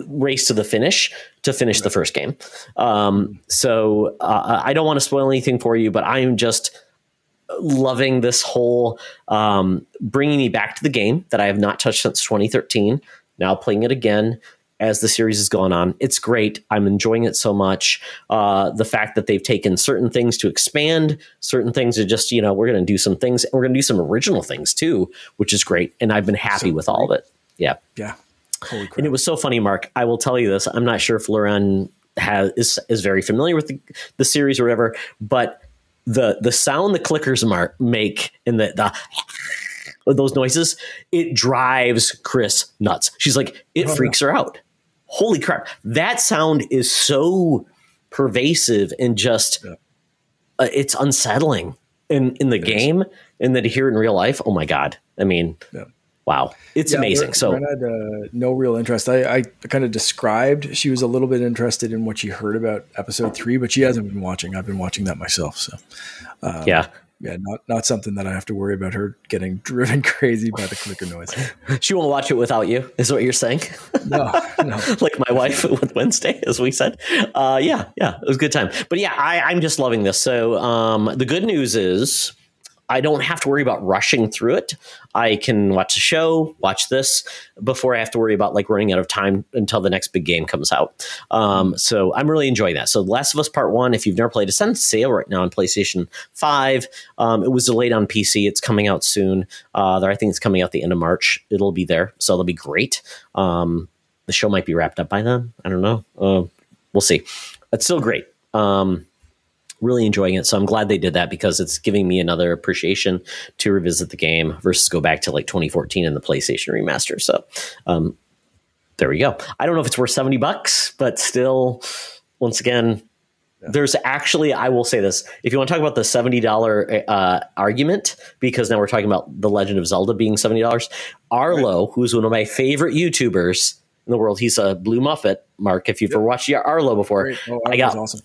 race to the finish to finish the first game. Um, so uh, I don't want to spoil anything for you, but I am just loving this whole um, bringing me back to the game that I have not touched since 2013. Now playing it again as the series has gone on. It's great. I'm enjoying it so much. Uh, the fact that they've taken certain things to expand, certain things to just, you know, we're going to do some things and we're going to do some original things too, which is great. And I've been happy so with great. all of it. Yeah. Yeah. And it was so funny, Mark. I will tell you this. I'm not sure if Lauren has is, is very familiar with the, the series or whatever, but the the sound the clickers mark make in the, the those noises, it drives Chris nuts. She's like, it oh, freaks her out holy crap, that sound is so pervasive and just yeah. uh, it's unsettling in in the it game, is. and then to hear it in real life. Oh my god! I mean, yeah. wow, it's yeah, amazing. so I had uh, no real interest. I, I kind of described she was a little bit interested in what she heard about episode three, but she hasn't been watching. I've been watching that myself. So um, yeah, yeah, not not something that I have to worry about her getting driven crazy by the clicker noise. she won't watch it without you, is what you're saying? No, no. like my wife with Wednesday, as we said. Uh, yeah, yeah, it was a good time. But yeah, I, I'm just loving this. So um, the good news is I don't have to worry about rushing through it. I can watch the show, watch this before I have to worry about like running out of time until the next big game comes out. Um, so I'm really enjoying that. So The Last of Us Part One, if you've never played, it's on sale right now on PlayStation Five. Um, it was delayed on PC. It's coming out soon. Uh, I think it's coming out the end of March. It'll be there, so it'll be great. Um, the show might be wrapped up by then. I don't know. Uh, we'll see. It's still great. Um, really enjoying it. So I'm glad they did that because it's giving me another appreciation to revisit the game versus go back to like 2014 and the PlayStation remaster. So um, there we go. I don't know if it's worth 70 bucks, but still, once again, yeah. there's actually, I will say this if you want to talk about the $70 uh, argument, because now we're talking about The Legend of Zelda being $70, Arlo, right. who's one of my favorite YouTubers in the world, he's a blue Muppet, Mark, if you've yep. ever watched Arlo before, oh, I got awesome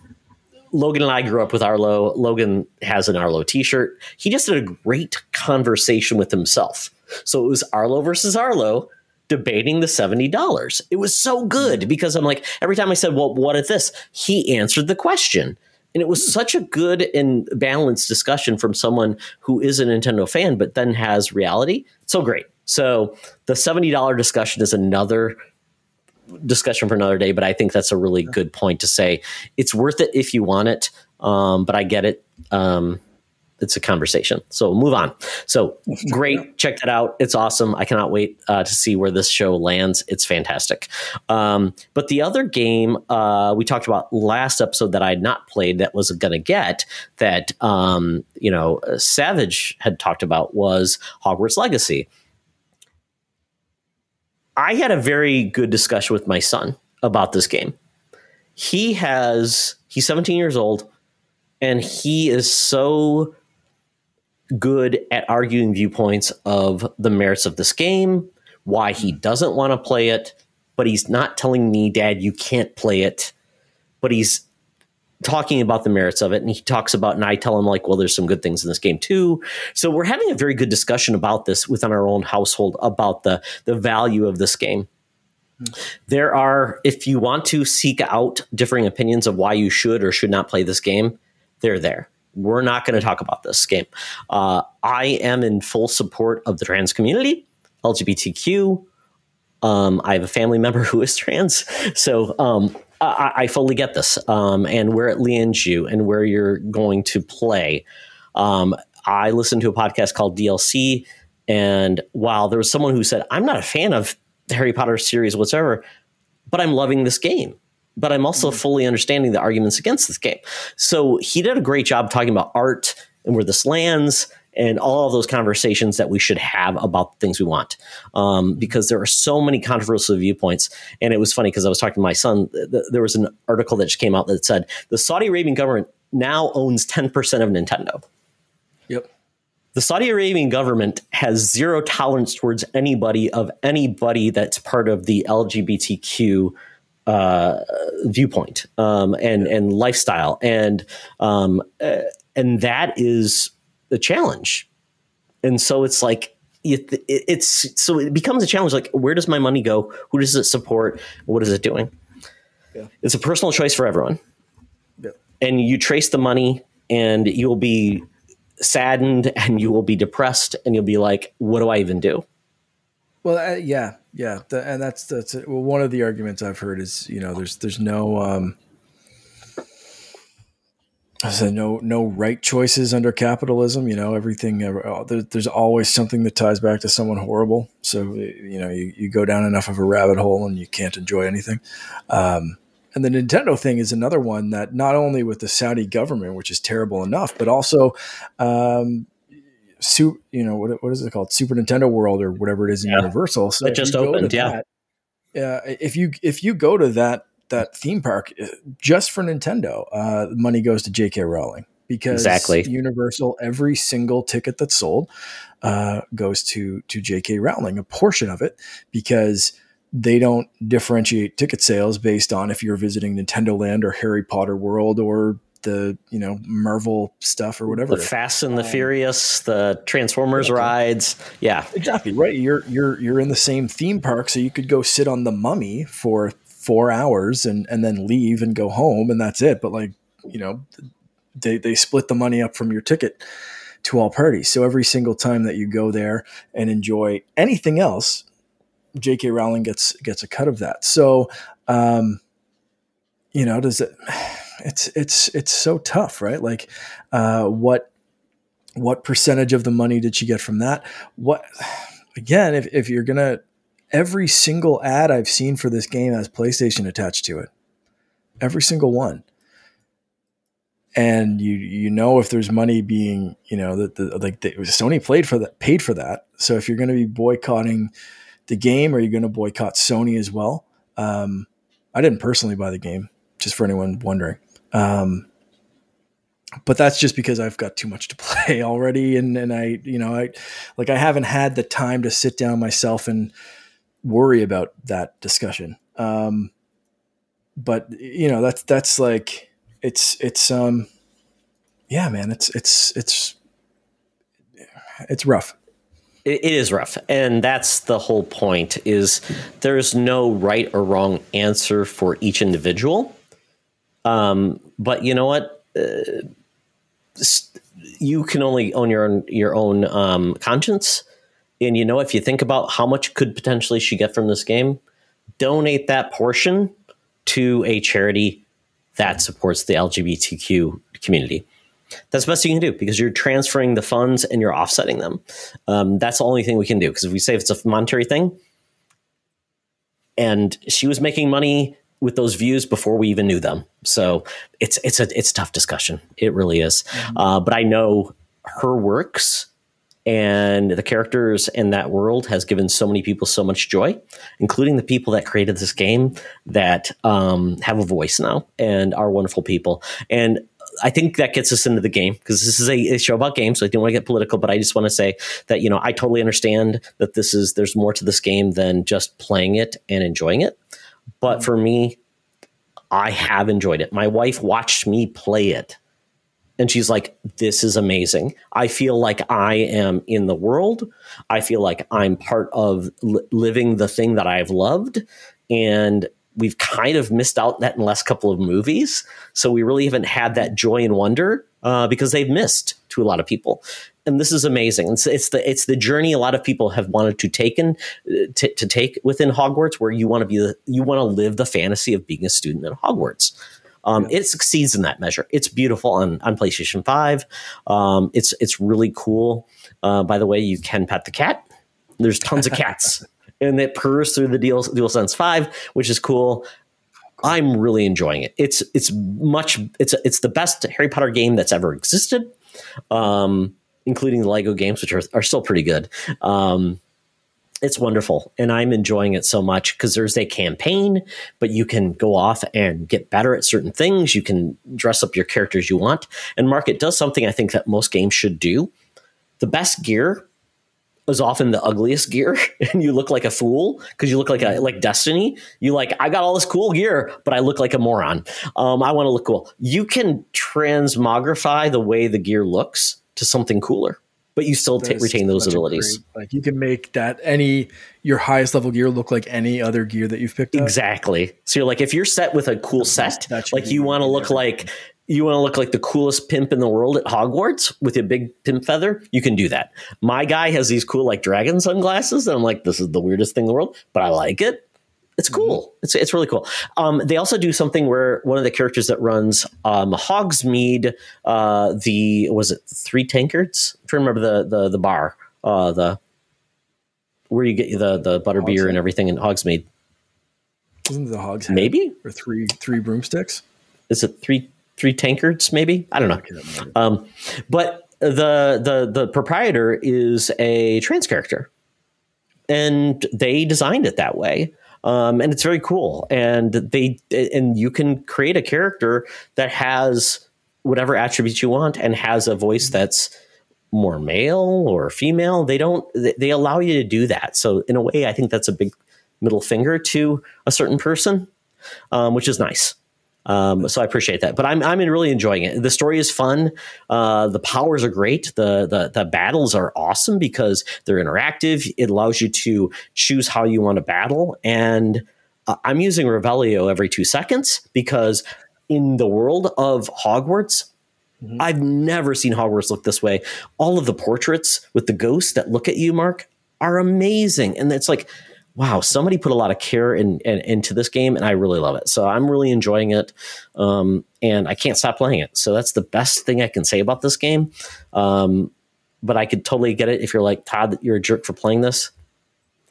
Logan and I grew up with Arlo. Logan has an Arlo t-shirt. He just had a great conversation with himself. So it was Arlo versus Arlo debating the $70. It was so good because I'm like, every time I said, well, what is this? He answered the question. And it was such a good and balanced discussion from someone who is a Nintendo fan, but then has reality. So great. So the $70 discussion is another discussion for another day, but I think that's a really good point to say. It's worth it if you want it, um, but I get it. Um, it's a conversation. So move on. So great, check that out. It's awesome. I cannot wait uh, to see where this show lands. It's fantastic. Um, but the other game uh, we talked about last episode that I had not played that was going to get that um, you know Savage had talked about was Hogwarts Legacy. I had a very good discussion with my son about this game. He has he's 17 years old and he is so good at arguing viewpoints of the merits of this game, why he doesn't want to play it, but he's not telling me, Dad, you can't play it. But he's talking about the merits of it. And he talks about, and I tell him, like, well, there's some good things in this game too. So we're having a very good discussion about this within our own household about the, the value of this game. There are, if you want to seek out differing opinions of why you should or should not play this game, they're there we're not going to talk about this game. Uh, I am in full support of the trans community, LGBTQ. Um, I have a family member who is trans, so um, I, I, fully get this. Um, and where it lands you and where you're going to play. Um, I listened to a podcast called DLC, and while there was someone who said, "I'm not a fan of the Harry Potter series whatsoever," but I'm loving this game but I'm also mm-hmm. fully understanding the arguments against this game. So he did a great job talking about art and where this lands and all of those conversations that we should have about the things we want. Um, because there are so many controversial viewpoints. And it was funny because I was talking to my son. Th- there was an article that just came out that said the Saudi Arabian government now owns 10% of Nintendo. Yep. The Saudi Arabian government has zero tolerance towards anybody of anybody that's part of the LGBTQ uh, viewpoint um, and and lifestyle, and um, uh, and that is the challenge. And so it's like it, it's so it becomes a challenge. Like, where does my money go? Who does it support? What is it doing? Yeah. It's a personal choice for everyone. Yeah. And you trace the money, and you will be saddened, and you will be depressed, and you'll be like, "What do I even do?" Well, uh, yeah, yeah, the, and that's that's well, one of the arguments I've heard is you know there's there's no um, Said no no right choices under capitalism. You know everything. Uh, there's always something that ties back to someone horrible. So you know you, you go down enough of a rabbit hole and you can't enjoy anything. Um, and the Nintendo thing is another one that not only with the Saudi government, which is terrible enough, but also um, su- you know what, what is it called super nintendo world or whatever it is in yeah. universal so it just opened yeah that, uh, if you if you go to that that theme park uh, just for nintendo uh, money goes to jk rowling because exactly universal every single ticket that's sold uh, goes to to jk rowling a portion of it because they don't differentiate ticket sales based on if you're visiting Nintendo Land or Harry Potter World or the you know Marvel stuff or whatever. The Fast and the um, Furious, the Transformers rides. Yeah, exactly right. You're you're you're in the same theme park, so you could go sit on the Mummy for four hours and and then leave and go home, and that's it. But like you know, they they split the money up from your ticket to all parties. So every single time that you go there and enjoy anything else, J.K. Rowling gets gets a cut of that. So, um, you know, does it? it's it's it's so tough, right? Like, uh, what what percentage of the money did she get from that? What again? If if you're gonna every single ad I've seen for this game has PlayStation attached to it, every single one. And you you know if there's money being you know that the like the, Sony played for that paid for that. So if you're going to be boycotting the game, are you going to boycott Sony as well? Um, I didn't personally buy the game, just for anyone wondering. Um, but that's just because I've got too much to play already, and and I you know I like I haven't had the time to sit down myself and worry about that discussion. Um, but you know that's that's like it's it's um yeah man it's it's it's it's rough it is rough and that's the whole point is there's no right or wrong answer for each individual um, but you know what? Uh, you can only own your own your own um, conscience, and you know if you think about how much could potentially she get from this game, donate that portion to a charity that supports the LGBTQ community. That's the best you can do because you're transferring the funds and you're offsetting them. Um, that's the only thing we can do because if we say it's a monetary thing, and she was making money with those views before we even knew them. So it's it's a it's a tough discussion. It really is. Mm-hmm. Uh, but I know her works and the characters in that world has given so many people so much joy, including the people that created this game that um, have a voice now and are wonderful people. And I think that gets us into the game because this is a, a, show about games. So I don't want to get political, but I just want to say that you know I totally understand that this is there's more to this game than just playing it and enjoying it. But for me, I have enjoyed it. My wife watched me play it and she's like, This is amazing. I feel like I am in the world. I feel like I'm part of li- living the thing that I've loved. And we've kind of missed out that in the last couple of movies. So we really haven't had that joy and wonder uh, because they've missed to a lot of people. And this is amazing. It's, it's, the it's the journey a lot of people have wanted to taken uh, to, to take within Hogwarts, where you want to be the, you want to live the fantasy of being a student at Hogwarts. Um, yeah. It succeeds in that measure. It's beautiful on, on PlayStation Five. Um, it's it's really cool. Uh, by the way, you can pet the cat. There's tons of cats, and it purrs through the Dual DualSense Five, which is cool. I'm really enjoying it. It's it's much it's it's the best Harry Potter game that's ever existed, um, including the Lego games, which are, are still pretty good. Um, it's wonderful and i'm enjoying it so much because there's a campaign but you can go off and get better at certain things. You can dress up your characters you want and mark it does something i think that most games should do. The best gear is often the ugliest gear and you look like a fool because you look like a like destiny. You like i got all this cool gear but i look like a moron. Um, i want to look cool. You can transmogrify the way the gear looks to something cooler but you still t- retain those abilities. Great, like you can make that any your highest level gear look like any other gear that you've picked up. Exactly. So you're like if you're set with a cool set, like you want to look like you want to look like the coolest pimp in the world at Hogwarts with a big pimp feather, you can do that. My guy has these cool like dragon sunglasses, and I'm like, this is the weirdest thing in the world, but I like it. It's cool. Mm-hmm. It's it's really cool. Um, they also do something where one of the characters that runs um, Hogsmeade, uh, the was it three tankards? I'm trying to remember the the the bar, uh, the where you get the the butter beer and everything in Hogsmeade. Isn't the Hogs maybe or three three broomsticks? Is it three three tankards? Maybe I don't know. Um, but the the the proprietor is a trans character, and they designed it that way um, and it's very cool. And they and you can create a character that has whatever attributes you want and has a voice that's more male or female. They don't. They allow you to do that. So in a way, I think that's a big middle finger to a certain person, um, which is nice. Um, so I appreciate that. But I'm I'm really enjoying it. The story is fun. Uh, the powers are great. The, the the battles are awesome because they're interactive. It allows you to choose how you want to battle. And uh, I'm using Revelio every two seconds because in the world of Hogwarts, Mm-hmm. I've never seen Hogwarts look this way. All of the portraits with the ghosts that look at you, Mark, are amazing. And it's like wow, somebody put a lot of care in, in, into this game, and I really love it. So I'm really enjoying it, um, and I can't stop playing it. So that's the best thing I can say about this game. Um, but I could totally get it if you're like Todd, you're a jerk for playing this.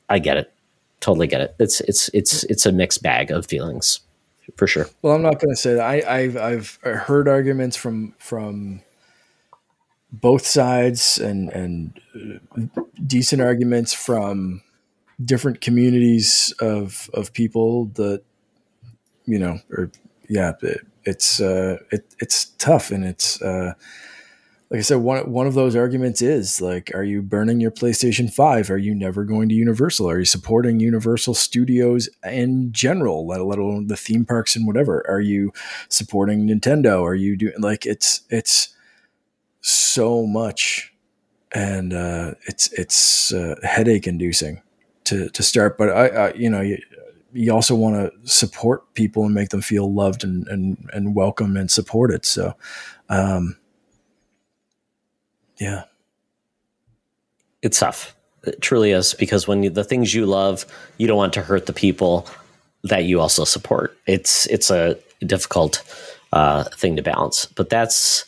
I get it, totally get it. It's it's it's it's a mixed bag of feelings, for sure. Well, I'm not going to say that. I, I've I've heard arguments from from both sides and and uh, decent arguments from different communities of of people that you know or yeah it, it's uh it, it's tough and it's uh like I said, one one of those arguments is like, are you burning your PlayStation Five? Are you never going to Universal? Are you supporting Universal Studios in general, let, alone the theme parks and whatever? Are you supporting Nintendo? Are you doing like it's it's so much, and uh, it's it's uh, headache inducing to to start. But I, I you know, you, you also want to support people and make them feel loved and and and welcome and supported. So, um, yeah, it's tough. It truly is because when you, the things you love, you don't want to hurt the people that you also support. It's it's a difficult uh, thing to balance, but that's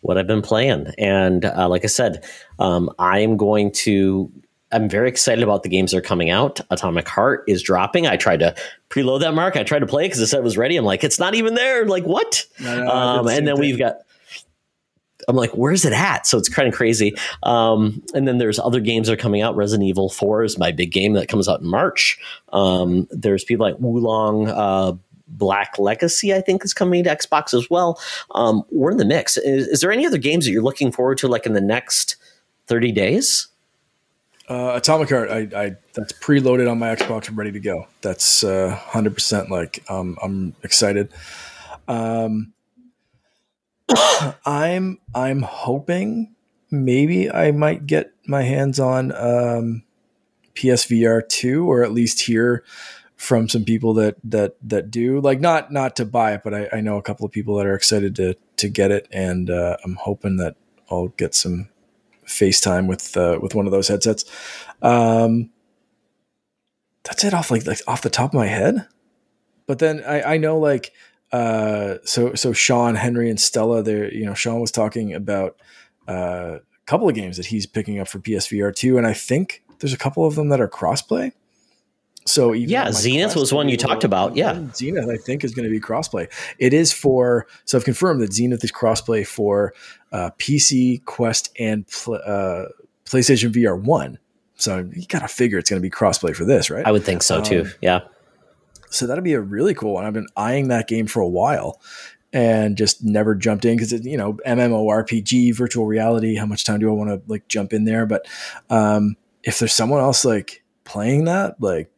what I've been playing. And uh, like I said, um, I am going to. I'm very excited about the games that are coming out. Atomic Heart is dropping. I tried to preload that mark. I tried to play it because it said it was ready. I'm like, it's not even there. Like what? No, no, um, and then we've got. I'm like, where's it at? So it's kind of crazy. Um, and then there's other games that are coming out. Resident Evil 4 is my big game that comes out in March. Um, there's people like Wo Long, uh, Black Legacy, I think, is coming to Xbox as well. Um, we're in the mix. Is, is, there any other games that you're looking forward to, like in the next 30 days? Uh, Atomic Heart, I, I, that's preloaded on my Xbox and ready to go. That's uh, 100% like um, I'm excited. Um, I'm I'm hoping maybe I might get my hands on um, PSVR two, or at least hear from some people that that that do like not not to buy it, but I, I know a couple of people that are excited to to get it, and uh, I'm hoping that I'll get some FaceTime with uh, with one of those headsets. Um, that's it off like, like off the top of my head. But then I, I know like uh, so so Sean Henry and Stella there you know Sean was talking about uh, a couple of games that he's picking up for PSVR two, and I think there's a couple of them that are crossplay. So yeah, Zenith was one you talked about. Yeah, Zenith I think is going to be crossplay. It is for so I've confirmed that Zenith is crossplay for uh, PC, Quest, and pl- uh, PlayStation VR One. So you got to figure it's going to be crossplay for this, right? I would think so too. Um, yeah. So that'd be a really cool one. I've been eyeing that game for a while and just never jumped in because it's you know MMORPG, virtual reality. How much time do I want to like jump in there? But um, if there's someone else like playing that, like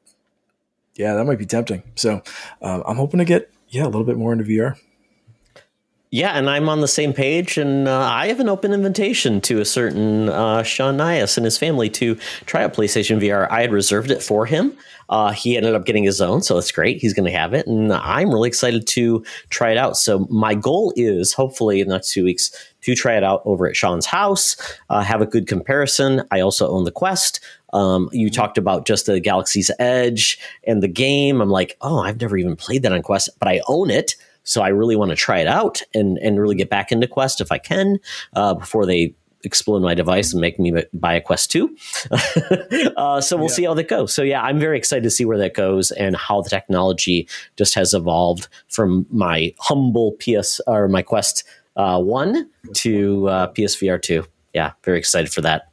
yeah, that might be tempting. So um, I'm hoping to get yeah a little bit more into VR. Yeah, and I'm on the same page, and uh, I have an open invitation to a certain uh, Sean Nias and his family to try out PlayStation VR. I had reserved it for him. Uh, he ended up getting his own, so it's great. He's going to have it, and I'm really excited to try it out. So my goal is hopefully in the next two weeks to try it out over at Sean's house, uh, have a good comparison. I also own the Quest. Um, you talked about just the Galaxy's Edge and the game. I'm like, oh, I've never even played that on Quest, but I own it. So I really want to try it out and and really get back into Quest if I can uh, before they explode my device and make me buy a Quest 2. uh, so we'll yeah. see how that goes. So, yeah, I'm very excited to see where that goes and how the technology just has evolved from my humble PS or my Quest uh, 1 to uh, PSVR 2. Yeah, very excited for that.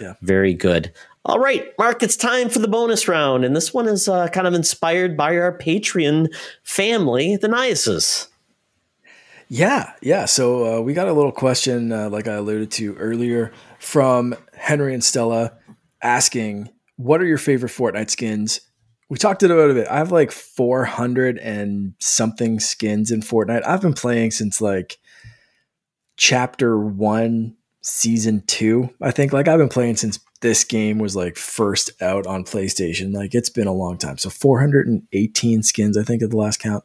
Yeah. Very good. All right, Mark, it's time for the bonus round. And this one is uh, kind of inspired by our Patreon family, the Niases. Yeah, yeah. So uh, we got a little question, uh, like I alluded to earlier, from Henry and Stella asking, What are your favorite Fortnite skins? We talked about it. A bit. I have like 400 and something skins in Fortnite. I've been playing since like chapter one, season two. I think like I've been playing since this game was like first out on PlayStation. Like it's been a long time. So 418 skins, I think, at the last count.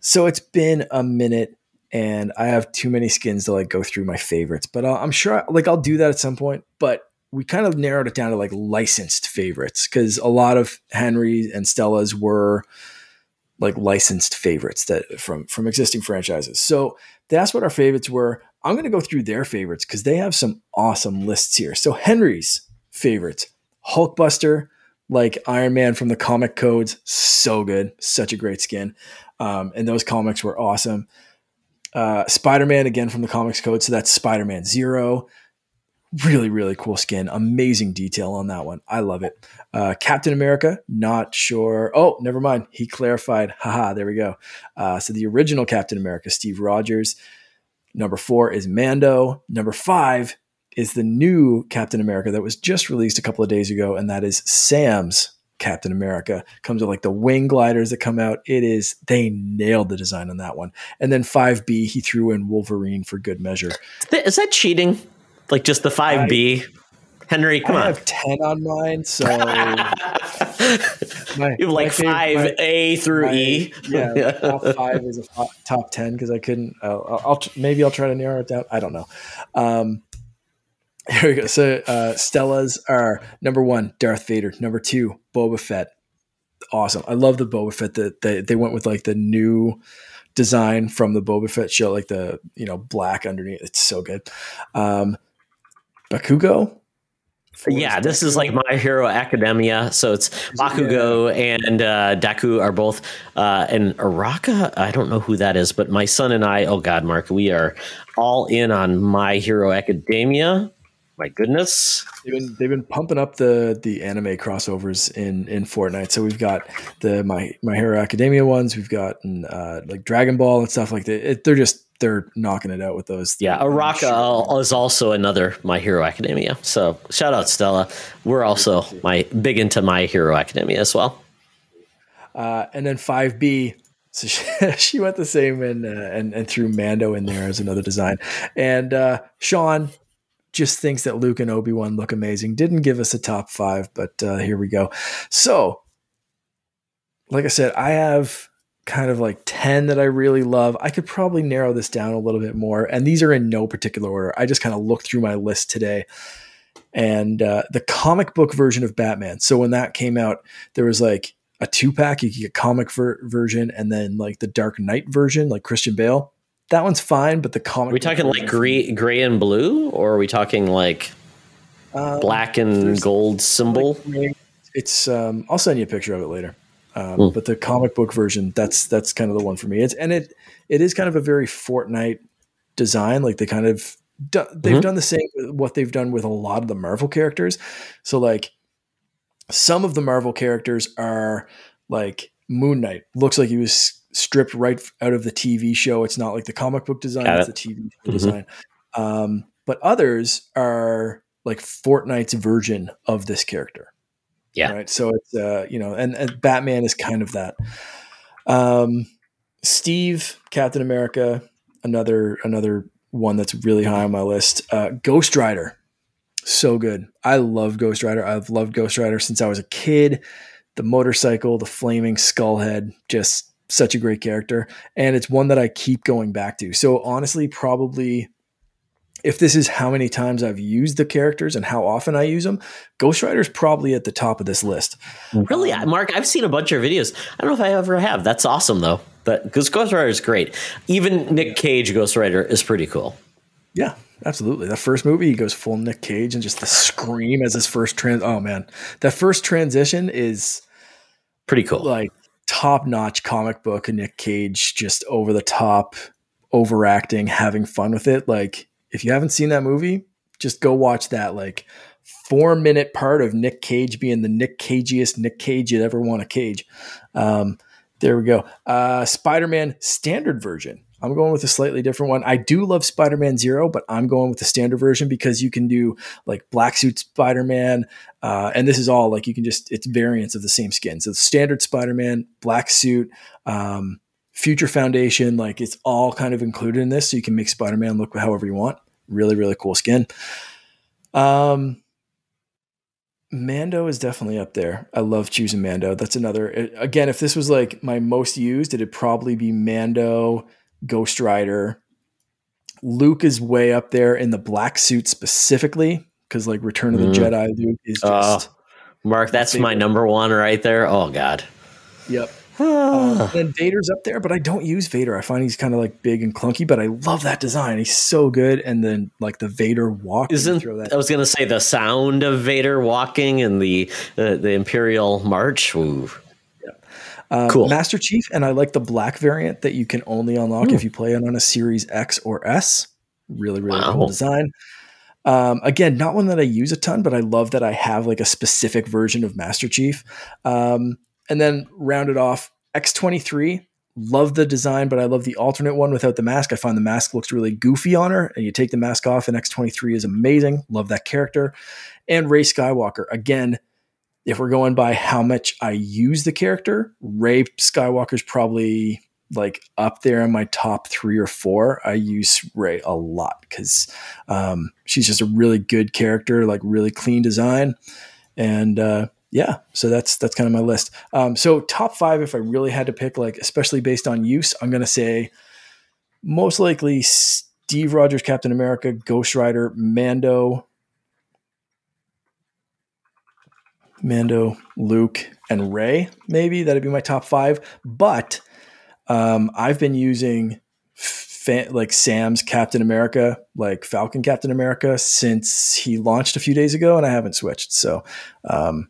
So it's been a minute and I have too many skins to like go through my favorites, but I'm sure like I'll do that at some point. But we kind of narrowed it down to like licensed favorites because a lot of Henry and Stella's were like licensed favorites that from from existing franchises. So that's what our favorites were. I'm going to go through their favorites because they have some awesome lists here. So Henry's favorites Hulkbuster, like Iron Man from the comic codes, so good, such a great skin. Um, and those comics were awesome. Uh, Spider Man again from the comics code, so that's Spider Man Zero. Really, really cool skin. Amazing detail on that one. I love it. Uh, Captain America, not sure. Oh, never mind. He clarified. Haha, there we go. Uh, so the original Captain America, Steve Rogers. Number four is Mando. Number five is the new Captain America that was just released a couple of days ago, and that is Sam's Captain America. Comes with like the wing gliders that come out. It is they nailed the design on that one. And then 5B, he threw in Wolverine for good measure. Is that cheating? Like just the 5B? Henry, come I on. I have 10 on mine, so my, you have like 5A through my, E. Yeah, yeah. top 5 is a top 10 because I couldn't I'll, I'll, maybe I'll try to narrow it down. I don't know. Um, here we go. So uh, Stella's are number one, Darth Vader. Number two, Boba Fett. Awesome. I love the Boba Fett that they, they went with like the new design from the Boba Fett show, like the you know black underneath. It's so good. Um, Bakugo. Yeah, this is like My Hero Academia. So it's Bakugo and uh, Deku are both, uh, and Araka. I don't know who that is, but my son and I. Oh God, Mark, we are all in on My Hero Academia. My goodness, they've been they've been pumping up the the anime crossovers in in Fortnite. So we've got the My My Hero Academia ones. We've got uh, like Dragon Ball and stuff like that. It, they're just they're knocking it out with those. Yeah, Araka sure. is also another My Hero Academia. So shout out Stella. We're also my big into My Hero Academia as well. Uh, and then five B. So she, she, went the same and, uh, and and threw Mando in there as another design. And uh, Sean just thinks that Luke and Obi Wan look amazing. Didn't give us a top five, but uh, here we go. So, like I said, I have kind of like 10 that I really love. I could probably narrow this down a little bit more. And these are in no particular order. I just kind of looked through my list today. And uh, the comic book version of Batman. So when that came out, there was like a two pack. You could get comic ver- version and then like the Dark Knight version, like Christian Bale. That one's fine, but the comic. Are we talking like gray, gray and blue, or are we talking like um, black and gold symbol? Like, it's. Um, I'll send you a picture of it later. Um, mm. But the comic book version, that's that's kind of the one for me. It's and it it is kind of a very Fortnite design. Like they kind of do, they've mm-hmm. done the same what they've done with a lot of the Marvel characters. So like some of the Marvel characters are like Moon Knight looks like he was stripped right out of the TV show. It's not like the comic book design; it's it. the TV mm-hmm. design. Um, but others are like Fortnite's version of this character. Yeah. Right. So it's uh, you know, and, and Batman is kind of that. Um, Steve, Captain America, another another one that's really high on my list. Uh, Ghost Rider, so good. I love Ghost Rider. I've loved Ghost Rider since I was a kid. The motorcycle, the flaming skull head, just such a great character, and it's one that I keep going back to. So honestly, probably if this is how many times I've used the characters and how often I use them, Ghost Rider is probably at the top of this list. Really, um, Mark? I've seen a bunch of videos. I don't know if I ever have. That's awesome though. But because Ghost Rider is great. Even Nick Cage Ghost Rider is pretty cool. Yeah, absolutely. The first movie, he goes full Nick Cage and just the scream as his first trans. Oh man, that first transition is pretty cool. Like top notch comic book and Nick Cage just over the top, overacting, having fun with it. Like if you haven't seen that movie, just go watch that like four minute part of Nick Cage being the Nick Cagiest Nick Cage you'd ever want to cage. Um, there we go. Uh, Spider Man standard version. I'm going with a slightly different one. I do love Spider Man Zero, but I'm going with the standard version because you can do like black suit Spider Man. Uh, and this is all like you can just, it's variants of the same skin. So standard Spider Man, black suit, um, Future Foundation, like it's all kind of included in this. So you can make Spider Man look however you want. Really, really cool skin. Um, Mando is definitely up there. I love choosing Mando. That's another. Again, if this was like my most used, it'd probably be Mando, Ghost Rider. Luke is way up there in the black suit specifically because like Return of the mm. Jedi Luke is just. Mark, that's my number one right there. Oh God. Yep um, then Vader's up there, but I don't use Vader. I find he's kind of like big and clunky, but I love that design. He's so good. And then like the Vader walk. Isn't I was gonna say the sound of Vader walking and the uh, the Imperial March. Ooh. Um, cool. Master Chief, and I like the black variant that you can only unlock if you play it on a Series X or S. Really, really wow. cool design. Um, again, not one that I use a ton, but I love that I have like a specific version of Master Chief. Um, and then rounded off X23. Love the design, but I love the alternate one without the mask. I find the mask looks really goofy on her, and you take the mask off, and X23 is amazing. Love that character. And Rey Skywalker. Again, if we're going by how much I use the character, Rey Skywalker's probably like up there in my top three or four. I use Rey a lot because um, she's just a really good character, like really clean design. And uh, yeah, so that's that's kind of my list. Um, so top five, if I really had to pick, like especially based on use, I'm gonna say most likely Steve Rogers, Captain America, Ghost Rider, Mando, Mando, Luke, and Rey. Maybe that'd be my top five. But Um, I've been using fa- like Sam's Captain America, like Falcon Captain America, since he launched a few days ago, and I haven't switched. So um,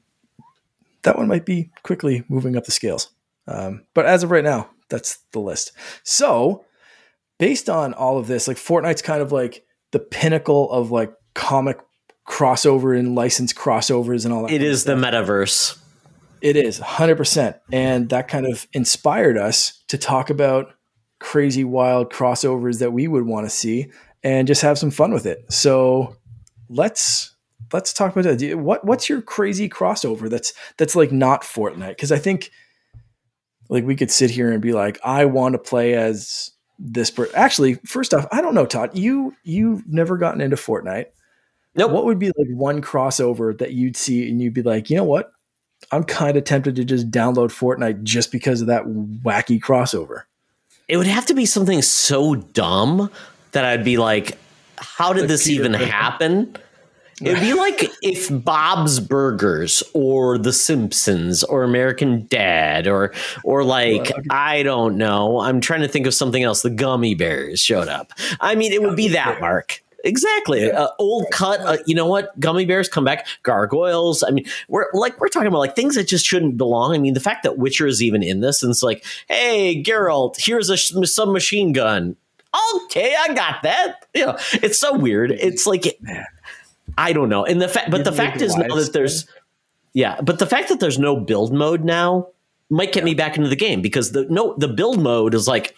that one might be quickly moving up the scales. Um, but as of right now, that's the list. So based on all of this, like Fortnite's kind of like the pinnacle of like comic crossover and license crossovers and all that. It is the metaverse. It is 100%. And that kind of inspired us to talk about crazy, wild crossovers that we would want to see and just have some fun with it. So let's let's talk about that. What what's your crazy crossover that's that's like not Fortnite? Because I think like we could sit here and be like, I want to play as this. Per-. Actually, first off, I don't know, Todd. You you've never gotten into Fortnite. Nope. What would be like one crossover that you'd see and you'd be like, you know what? I'm kind of tempted to just download Fortnite just because of that wacky crossover. It would have to be something so dumb that I'd be like, how did like this Peter even Pan. happen? It'd be like if Bob's Burgers or The Simpsons or American Dad or or like I don't know. I'm trying to think of something else. The Gummy Bears showed up. I mean, it would be that Mark. Exactly. Uh, old cut. Uh, you know what? Gummy bears come back. Gargoyles. I mean, we're like we're talking about like things that just shouldn't belong. I mean, the fact that Witcher is even in this, and it's like, hey, Geralt, here's a submachine gun. Okay, I got that. You know, it's so weird. It's like I don't know. And the fact, but the fact is now that there's, yeah, but the fact that there's no build mode now might get me back into the game because the no the build mode is like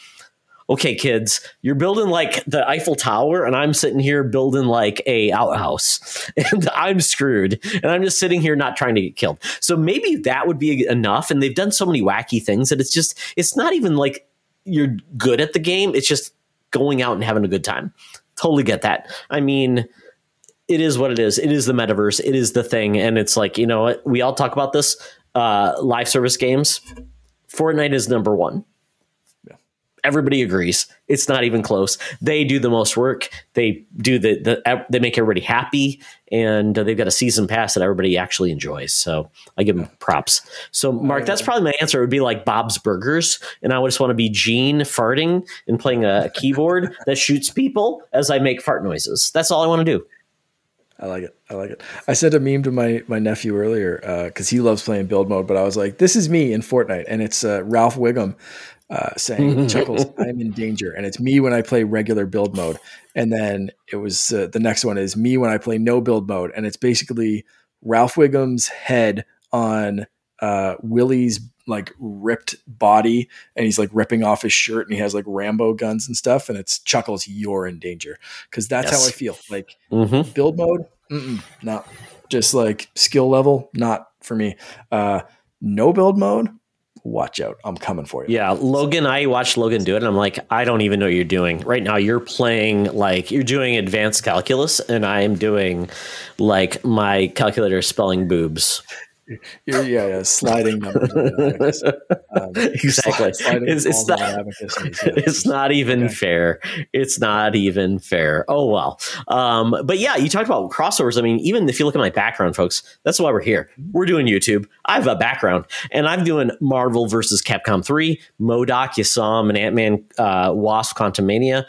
okay, kids, you're building like the Eiffel Tower, and I'm sitting here building like a outhouse, and I'm screwed, and I'm just sitting here not trying to get killed. So maybe that would be enough. And they've done so many wacky things that it's just it's not even like you're good at the game. It's just going out and having a good time. Totally get that. I mean. It is what it is. It is the metaverse. It is the thing, and it's like you know we all talk about this. Uh, live service games. Fortnite is number one everybody agrees. It's not even close. They do the most work. They do the, the they make everybody happy and they've got a season pass that everybody actually enjoys. So i give them props. So mark that's probably my answer. It would be like bob's burgers and i would just want to be gene farting and playing a keyboard that shoots people as i make fart noises. That's all i want to do. I like it. I like it. I sent a meme to my my nephew earlier because uh, he loves playing build mode. But I was like, "This is me in Fortnite," and it's uh, Ralph Wiggum uh, saying chuckles i'm in danger and it's me when i play regular build mode and then it was uh, the next one is me when i play no build mode and it's basically ralph wiggum's head on uh, willie's like ripped body and he's like ripping off his shirt and he has like rambo guns and stuff and it's chuckles you're in danger because that's yes. how i feel like mm-hmm. build mode not just like skill level not for me uh no build mode watch out. I'm coming for you. Yeah. Logan, I watched Logan do it and I'm like, I don't even know what you're doing. Right now, you're playing like you're doing advanced calculus, and I am doing like my calculator spelling boobs. You're, yeah, yeah, sliding numbers. Um, exactly. Sliding it's, it's not, yeah. it's not even okay. fair. It's not even fair. Oh, well. Um, but yeah, you talked about crossovers. I mean, even if you look at my background, folks, that's why we're here. We're doing YouTube. I have a background, and I'm doing Marvel versus Capcom 3. MODOK, you saw him in Ant Man uh, Wasp Quantumania.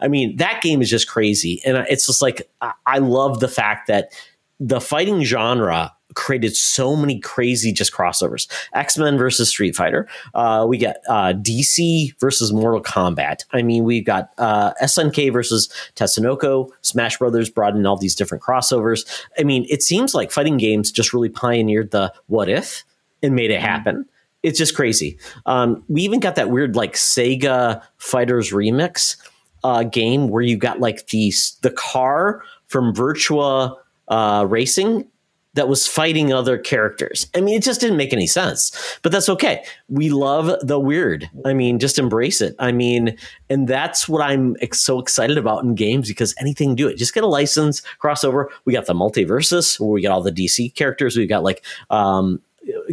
I mean, that game is just crazy. And it's just like, I love the fact that the fighting genre created so many crazy just crossovers. X Men versus Street Fighter. Uh, we got uh, DC versus Mortal Kombat. I mean, we got uh, SNK versus Tatsunoko. Smash Brothers brought in all these different crossovers. I mean, it seems like fighting games just really pioneered the what if and made it mm-hmm. happen. It's just crazy. Um, we even got that weird like Sega Fighters remix uh, game where you got like the the car from Virtua uh, Racing that was fighting other characters. I mean, it just didn't make any sense, but that's okay. We love the weird. I mean, just embrace it. I mean, and that's what I'm so excited about in games because anything do it. Just get a license, crossover. We got the MultiVersus where we got all the DC characters. We've got like, um,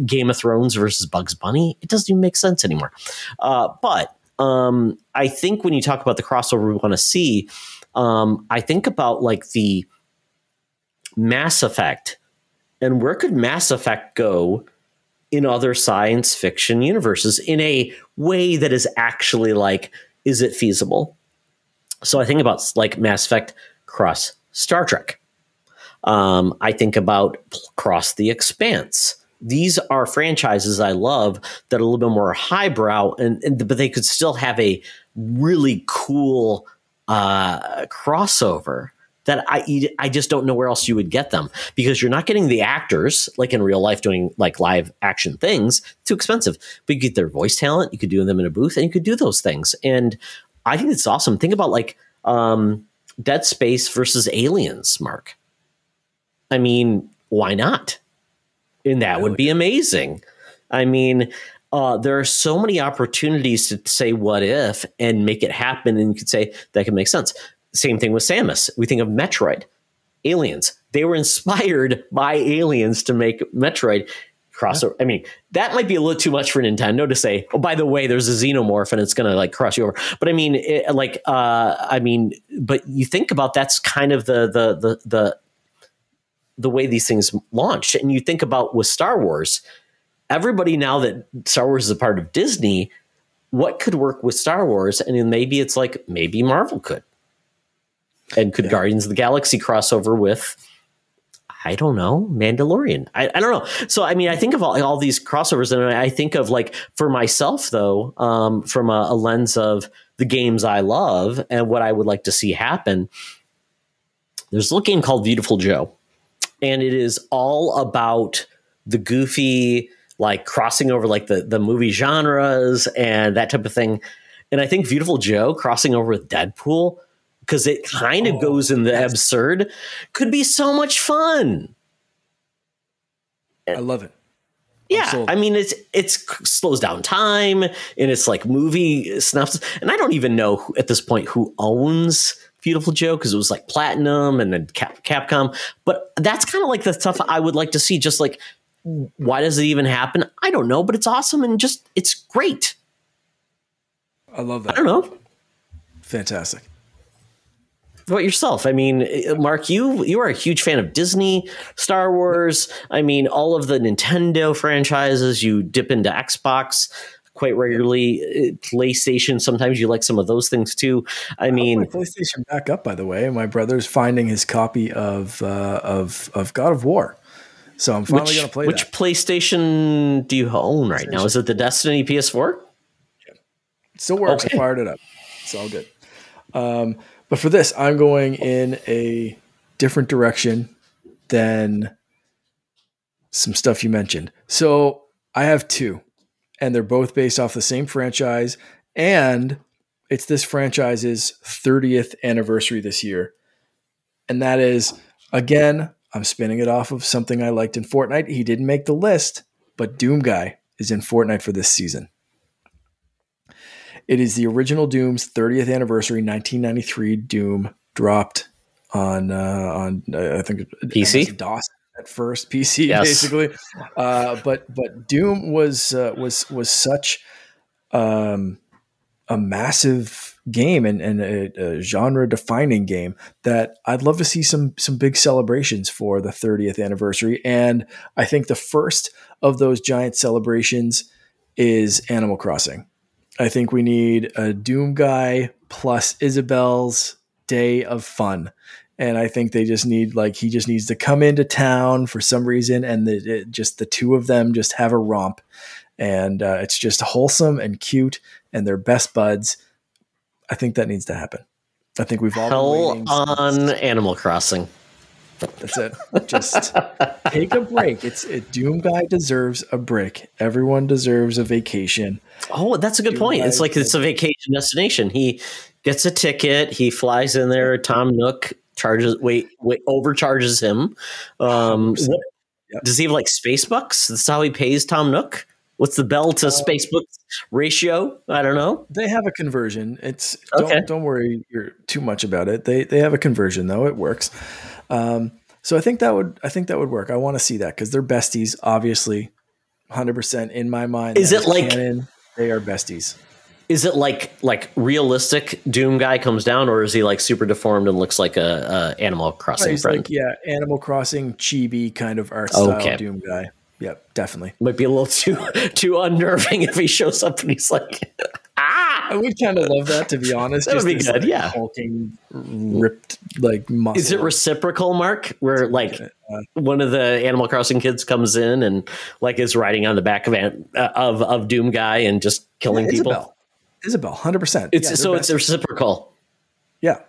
Game of Thrones versus Bugs Bunny. It doesn't even make sense anymore. Uh, but um, I think when you talk about the crossover we want to see, um, I think about like the Mass Effect and where could Mass Effect go in other science fiction universes in a way that is actually like, is it feasible? So I think about like Mass Effect cross Star Trek. Um, I think about Cross the Expanse. These are franchises I love that are a little bit more highbrow, and, and but they could still have a really cool uh, crossover that I I just don't know where else you would get them because you're not getting the actors like in real life doing like live action things too expensive. But you get their voice talent you could do them in a booth and you could do those things. And I think it's awesome. Think about like um, Dead Space versus Aliens Mark. I mean why not? And that would be amazing. I mean uh, there are so many opportunities to say what if and make it happen and you could say that can make sense same thing with Samus. We think of Metroid, aliens. They were inspired by aliens to make Metroid crossover. I mean, that might be a little too much for Nintendo to say. Oh, by the way, there's a xenomorph and it's going to like cross you over. But I mean, it, like, uh, I mean, but you think about that's kind of the the the the the way these things launch, and you think about with Star Wars. Everybody now that Star Wars is a part of Disney, what could work with Star Wars? And maybe it's like maybe Marvel could and could yeah. Guardians of the Galaxy crossover with I don't know, Mandalorian. I, I, don't know. So, I mean, I think of all, all these crossovers, and I think of like for myself, though, um, from a, a, lens of the games I love and what I would like to see happen. There's a little game called Viewtiful Joe, and it is all about the goofy, like crossing over like the, the movie genres and that type of thing. And I think Viewtiful Joe crossing over with Deadpool because it kind of oh, goes in the absurd could be so much fun. I love it. Yeah, I mean it's it's slows down time and it's like movie snuffs, and I don't even know who, at this point who owns Viewtiful Joe because it was like Platinum and then Cap, Capcom, but that's kind of like the stuff I would like to see. Just like why does it even happen? I don't know, but it's awesome and just it's great. I love that. I don't know. Fantastic about yourself? I mean, Mark, you you are a huge fan of Disney, Star Wars. I mean, all of the Nintendo franchises. You dip into Xbox quite regularly. PlayStation. Sometimes you like some of those things too. I mean, PlayStation back up. By the way, my brother's finding his copy of uh, of of God of War. So I'm finally going to play. Which that. PlayStation do you own right now? Is it the Destiny PS4? Yeah. Still works. Okay. I fired it up. It's all good. Um, but for this, I'm going in a different direction than some stuff you mentioned. So I have two, and they're both based off the same franchise, and it's this franchise's 30th anniversary this year. And that is, again, I'm spinning it off of something I liked in Fortnite. He didn't make the list, but Doom Guy is in Fortnite for this season. It is the original Doom's 30th anniversary, 1993 Doom dropped on uh, on uh, I think PC DOS at first PC yes. basically. Uh, but but Doom was uh, was was such um, a massive game and, and a, a genre defining game that I'd love to see some some big celebrations for the 30th anniversary. And I think the first of those giant celebrations is Animal Crossing. I think we need a Doom guy plus Isabelle's day of fun. And I think they just need like he just needs to come into town for some reason, and the, it, just the two of them just have a romp, and uh, it's just wholesome and cute, and they're best buds. I think that needs to happen. I think we've all hell on Animal Crossing. That's it. Just take a break. It's it, Doom guy deserves a break. Everyone deserves a vacation. Oh, that's a good Doom point. It's like it's a vacation destination. He gets a ticket. He flies in there. Tom Nook charges wait wait overcharges him. Um, what, yep. Does he have like space bucks? That's how he pays Tom Nook. What's the bell to uh, space books ratio? I don't know. They have a conversion. It's okay. don't, don't worry you're too much about it. They they have a conversion though. It works. Um, so I think that would I think that would work. I want to see that because they're besties, obviously, hundred percent in my mind. Is it like canon, they are besties? Is it like like realistic Doom guy comes down, or is he like super deformed and looks like a, a Animal Crossing friend? Like, yeah, Animal Crossing chibi kind of art style okay. Doom guy. Yep, definitely. Might be a little too too unnerving if he shows up and he's like. I would kind of love that to be honest. That would be good, like, yeah. hulking, ripped like muscle. Is it reciprocal, Mark? Where like one of the Animal Crossing kids comes in and like is riding on the back of Ant- uh, of of Doom guy and just killing Yeah, people? Isabelle. Isabelle, hundred percent. It's so it's reciprocal. yeah.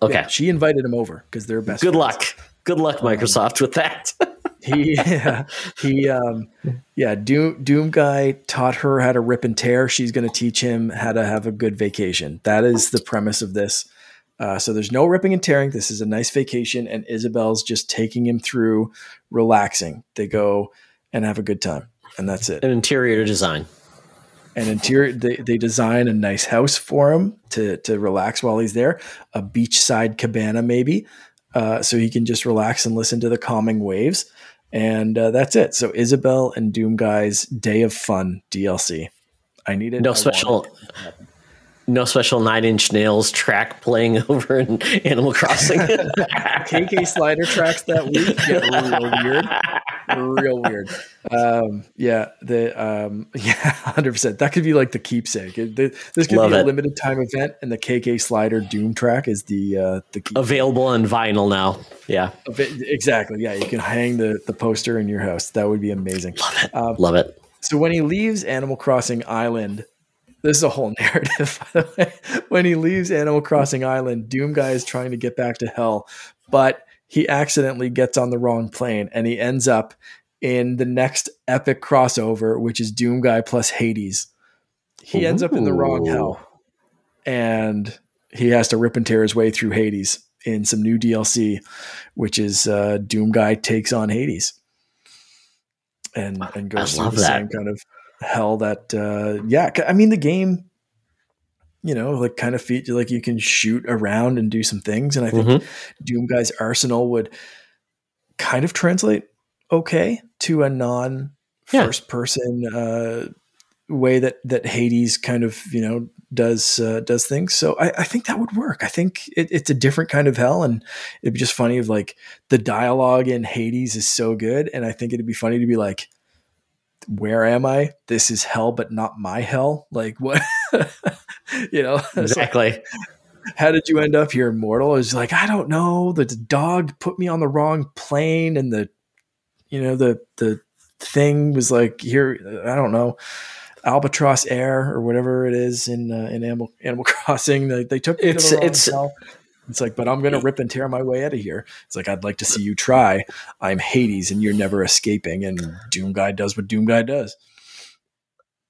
Okay. Yeah, she invited him over because they're best. Good friends. luck. Good luck, Microsoft, with that. He, yeah, he, um, yeah. Doom, Doom guy taught her how to rip and tear. She's going to teach him how to have a good vacation. That is the premise of this. Uh, so there's no ripping and tearing. This is a nice vacation, and Isabelle's just taking him through, relaxing. They go and have a good time, and that's it. An interior design. And interior, they, they design a nice house for him to to relax while he's there, a beachside cabana maybe, uh, so he can just relax and listen to the calming waves. And uh, that's it. So Isabelle and Doom Guy's Day of Fun DLC. I needed No I special it. No special nine inch nails track playing over in Animal Crossing. KK slider tracks that week get real weird, real weird. Um, yeah, the um, yeah, hundred percent. That could be like the keepsake. It, the, this could Love be a limited time event, and the KK slider Doom track is the uh, the keep- Available on vinyl now. Yeah. exactly. Yeah, you can hang the the poster in your house. That would be amazing. Love Um, Love it. So when he leaves Animal Crossing Island, this is a whole narrative, by the way. When he leaves Animal Crossing Island, Doom Guy is trying to get back to hell, but he accidentally gets on the wrong plane and he ends up in the next epic crossover, which is Doom Guy plus Hades. He ends up in the wrong hell and he has to rip and tear his way through Hades in some new DLC, which is uh, Doom Guy takes on Hades and and goes through the that. same kind of hell that uh, yeah. I mean the game, you know, like kind of feet like you can shoot around and do some things, and I think Mhm. Doom Guy's arsenal would kind of translate okay to a non Yeah. first person uh, way that that Hades kind of you know does uh, does things. So I, I think that would work. I think it, it's a different kind of hell, and it'd be just funny if like the dialogue in Hades is so good, and I think it'd be funny to be like, "Where am I? This is hell, but not my hell." Like what? you know, like, Exactly. how did you end up here, mortal? Is like I don't know. The dog put me on the wrong plane, and the you know the the thing was like here. I don't know. Albatross Air or whatever it is in uh, in Animal Animal Crossing. They, they took me It's- to the it's- hell. It's like, but I'm gonna rip and tear my way out of here. It's like I'd like to see you try. I'm Hades, and you're never escaping. And Doom Guy does what Doom Guy does.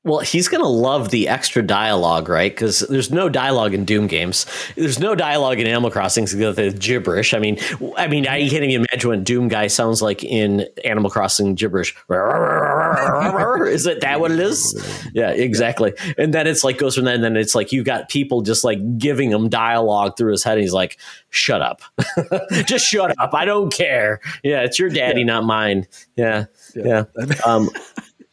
Well, he's going to love the extra dialogue, right? Because there's no dialogue in Doom games. There's no dialogue in Animal Crossing. So the gibberish. I mean, I mean, I can't even imagine what Doom guy sounds like in Animal Crossing gibberish. is it that what it is? Yeah, exactly. And then it's like goes from there, and then it's like you got people just like giving him dialogue through his head. And he's like, "Shut up, just shut up. I don't care. Yeah, it's your daddy, not mine. Yeah, yeah." um,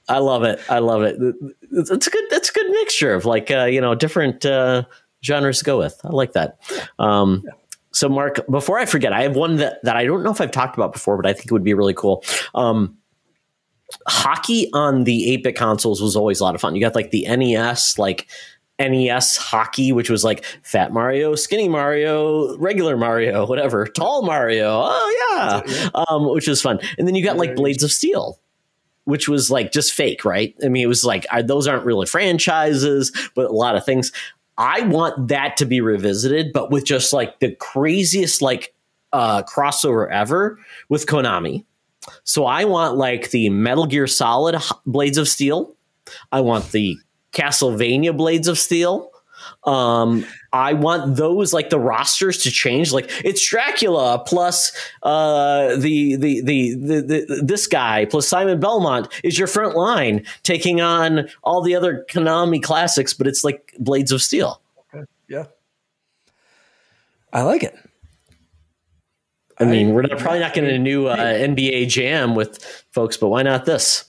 I love it. I love it. It's a good. It's a good mixture of like uh, you know different uh, genres to go with. I like that. Um, So, Mark, before I forget, I have one that that I don't know if I've talked about before, but I think it would be really cool. Um, hockey on the eight bit consoles was always a lot of fun. You got like the NES, like. NES hockey, which was like Fat Mario, Skinny Mario, regular Mario, whatever, Tall Mario. Oh yeah, um, which was fun. And then you got like Blades of Steel, which was like just fake, right? I mean, it was like I, those aren't really franchises, but a lot of things. I want that to be revisited, but with just like the craziest like uh, crossover ever with Konami. So I want like the Metal Gear Solid Blades of Steel. I want the Castlevania Blades of Steel. Um, I want those like the rosters to change. Like it's Dracula plus uh, the, the, the the the this guy plus Simon Belmont is your front line taking on all the other Konami classics, but it's like Blades of Steel. Yeah, I like it. I mean, we're not, probably not getting a new uh, NBA Jam with folks, but why not this?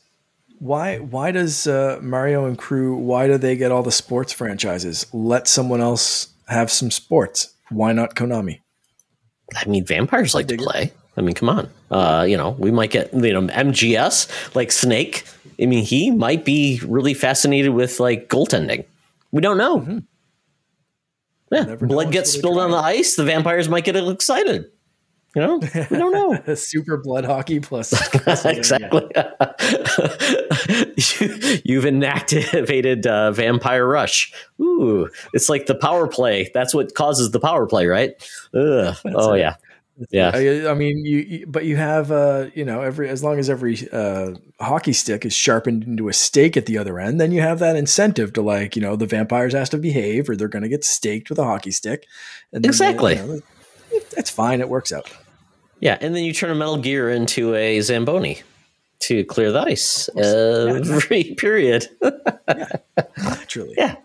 Why why does uh, Mario and crew why do they get all the sports franchises? Let someone else have some sports. Why not Konami? I mean, vampires like to play. I mean, come on. Uh, you know, we might get you know MGS like Snake. I mean, he might be really fascinated with like goaltending. We don't know. Mm-hmm. Yeah, Never blood gets spilled on the ice. The vampires might get excited. You know, we don't know. Super blood hockey plus. exactly. you, you've inactivated uh, Vampire Rush. Ooh, it's like the power play. That's what causes the power play, right? Ugh. Oh it. yeah, yeah. I, I mean, you, you, but you have, uh, you know, every as long as every uh, hockey stick is sharpened into a stake at the other end, then you have that incentive to like, you know, the vampires has to behave, or they're going to get staked with a hockey stick. Exactly. you know, it's fine. It works out. Yeah, and then you turn a Metal Gear into a Zamboni to clear the ice every period. Naturally. Yeah.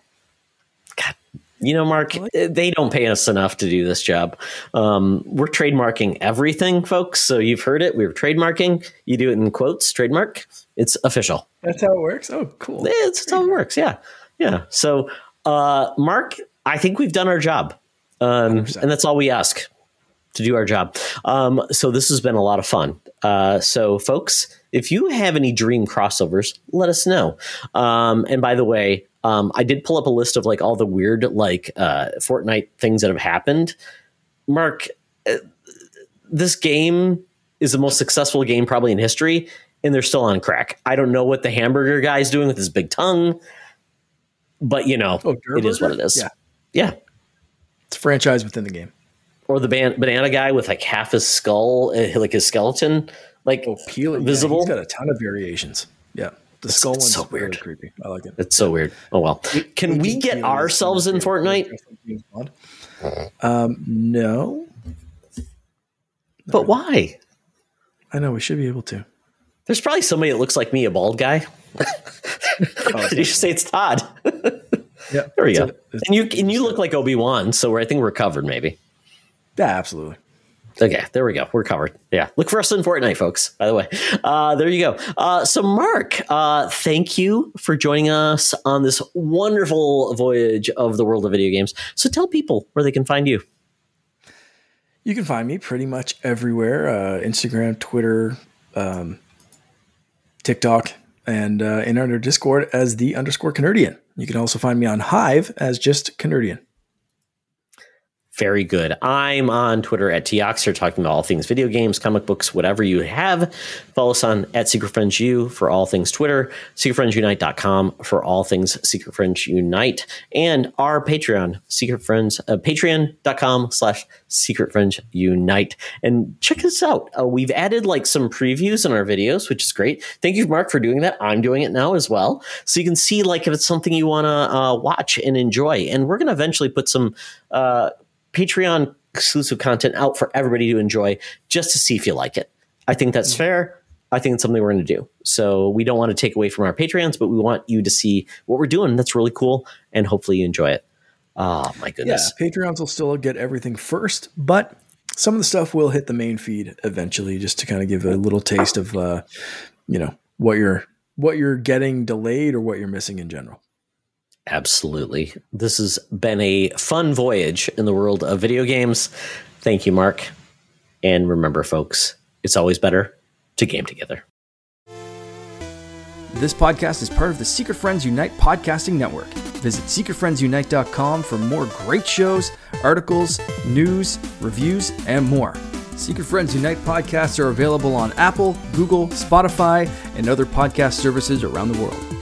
God, you know, Mark, they don't pay us enough to do this job. Um, we're trademarking everything, folks. So you've heard it. We're trademarking. You do it in quotes, trademark. It's official. That's how it works. Oh, cool. It's how it works. Yeah. Yeah. So, uh, Mark, I think we've done our job. Um, and that's all we ask to do our job. Um, so this has been a lot of fun. Uh, so folks, if you have any dream crossovers, let us know. Um, and by the way, um, I did pull up a list of like all the weird like uh, Fortnite things that have happened. Mark, uh, this game is the most successful game probably in history, and they're still on crack. I don't know what the hamburger guy is doing with his big tongue, but you know, Oh, it is what it is. Yeah. yeah It's a franchise within the game. Or the ban- banana guy with like half his skull, uh, like his skeleton, like Oh, peeling. visible. Yeah, he's got a ton of variations. Yeah. The skull it's one's so really weird. creepy. I like it. it's so weird. Oh well. Can we get ourselves in Fortnite? Um, no, But why? I know we should be able to. There's probably somebody that looks like me, a bald guy. Did you say it's Todd? Yeah, There we go. it. And you and you look like Obi Wan, so I think we're covered. Maybe. Yeah, absolutely. Okay, there we go. We're covered. Yeah, look for us in Fortnite, folks. By the way, uh, there you go. Uh, so, Mark, uh, thank you for joining us on this wonderful voyage of the world of video games. So, tell people where they can find you. You can find me pretty much everywhere: uh, Instagram, Twitter, um, TikTok, and uh, in our Discord as the underscore Canardian. You can also find me on Hive as just Canardian. Very good. I'm on Twitter at Toxer, talking about all things video games, comic books, whatever you have. Follow us on at Secret Friends U for all things Twitter, secretfriendsunite.com for all things Secret Friends Unite, and our Patreon, Secret Friends, uh, patreon.com slash Secret Friends Unite. And check us out. Uh, we've added like some previews in our videos, which is great. Thank you, Mark, for doing that. I'm doing it now as well. So you can see like if it's something you want to uh, watch and enjoy. And we're going to eventually put some uh, Patreon exclusive content out for everybody to enjoy just to see if you like it. I think that's fair. I think it's something we're going to do. So we don't want to take away from our Patreons, but we want you to see what we're doing. That's really cool. And hopefully you enjoy it. Oh, my Yeah, goodness. Patreons will still get everything first, but some of the stuff will hit the main feed eventually, just to kind of give a little taste of, uh, you know, what you're what you're getting delayed or what you're missing in general. Absolutely. This has been a fun voyage in the world of video games. Thank you, Mark. And remember, folks, it's always better to game together. This podcast is part of the Secret Friends Unite podcasting network. Visit secretfriendsunite.com for more great shows, articles, news, reviews, and more. Secret Friends Unite podcasts are available on Apple, Google, Spotify, and other podcast services around the world.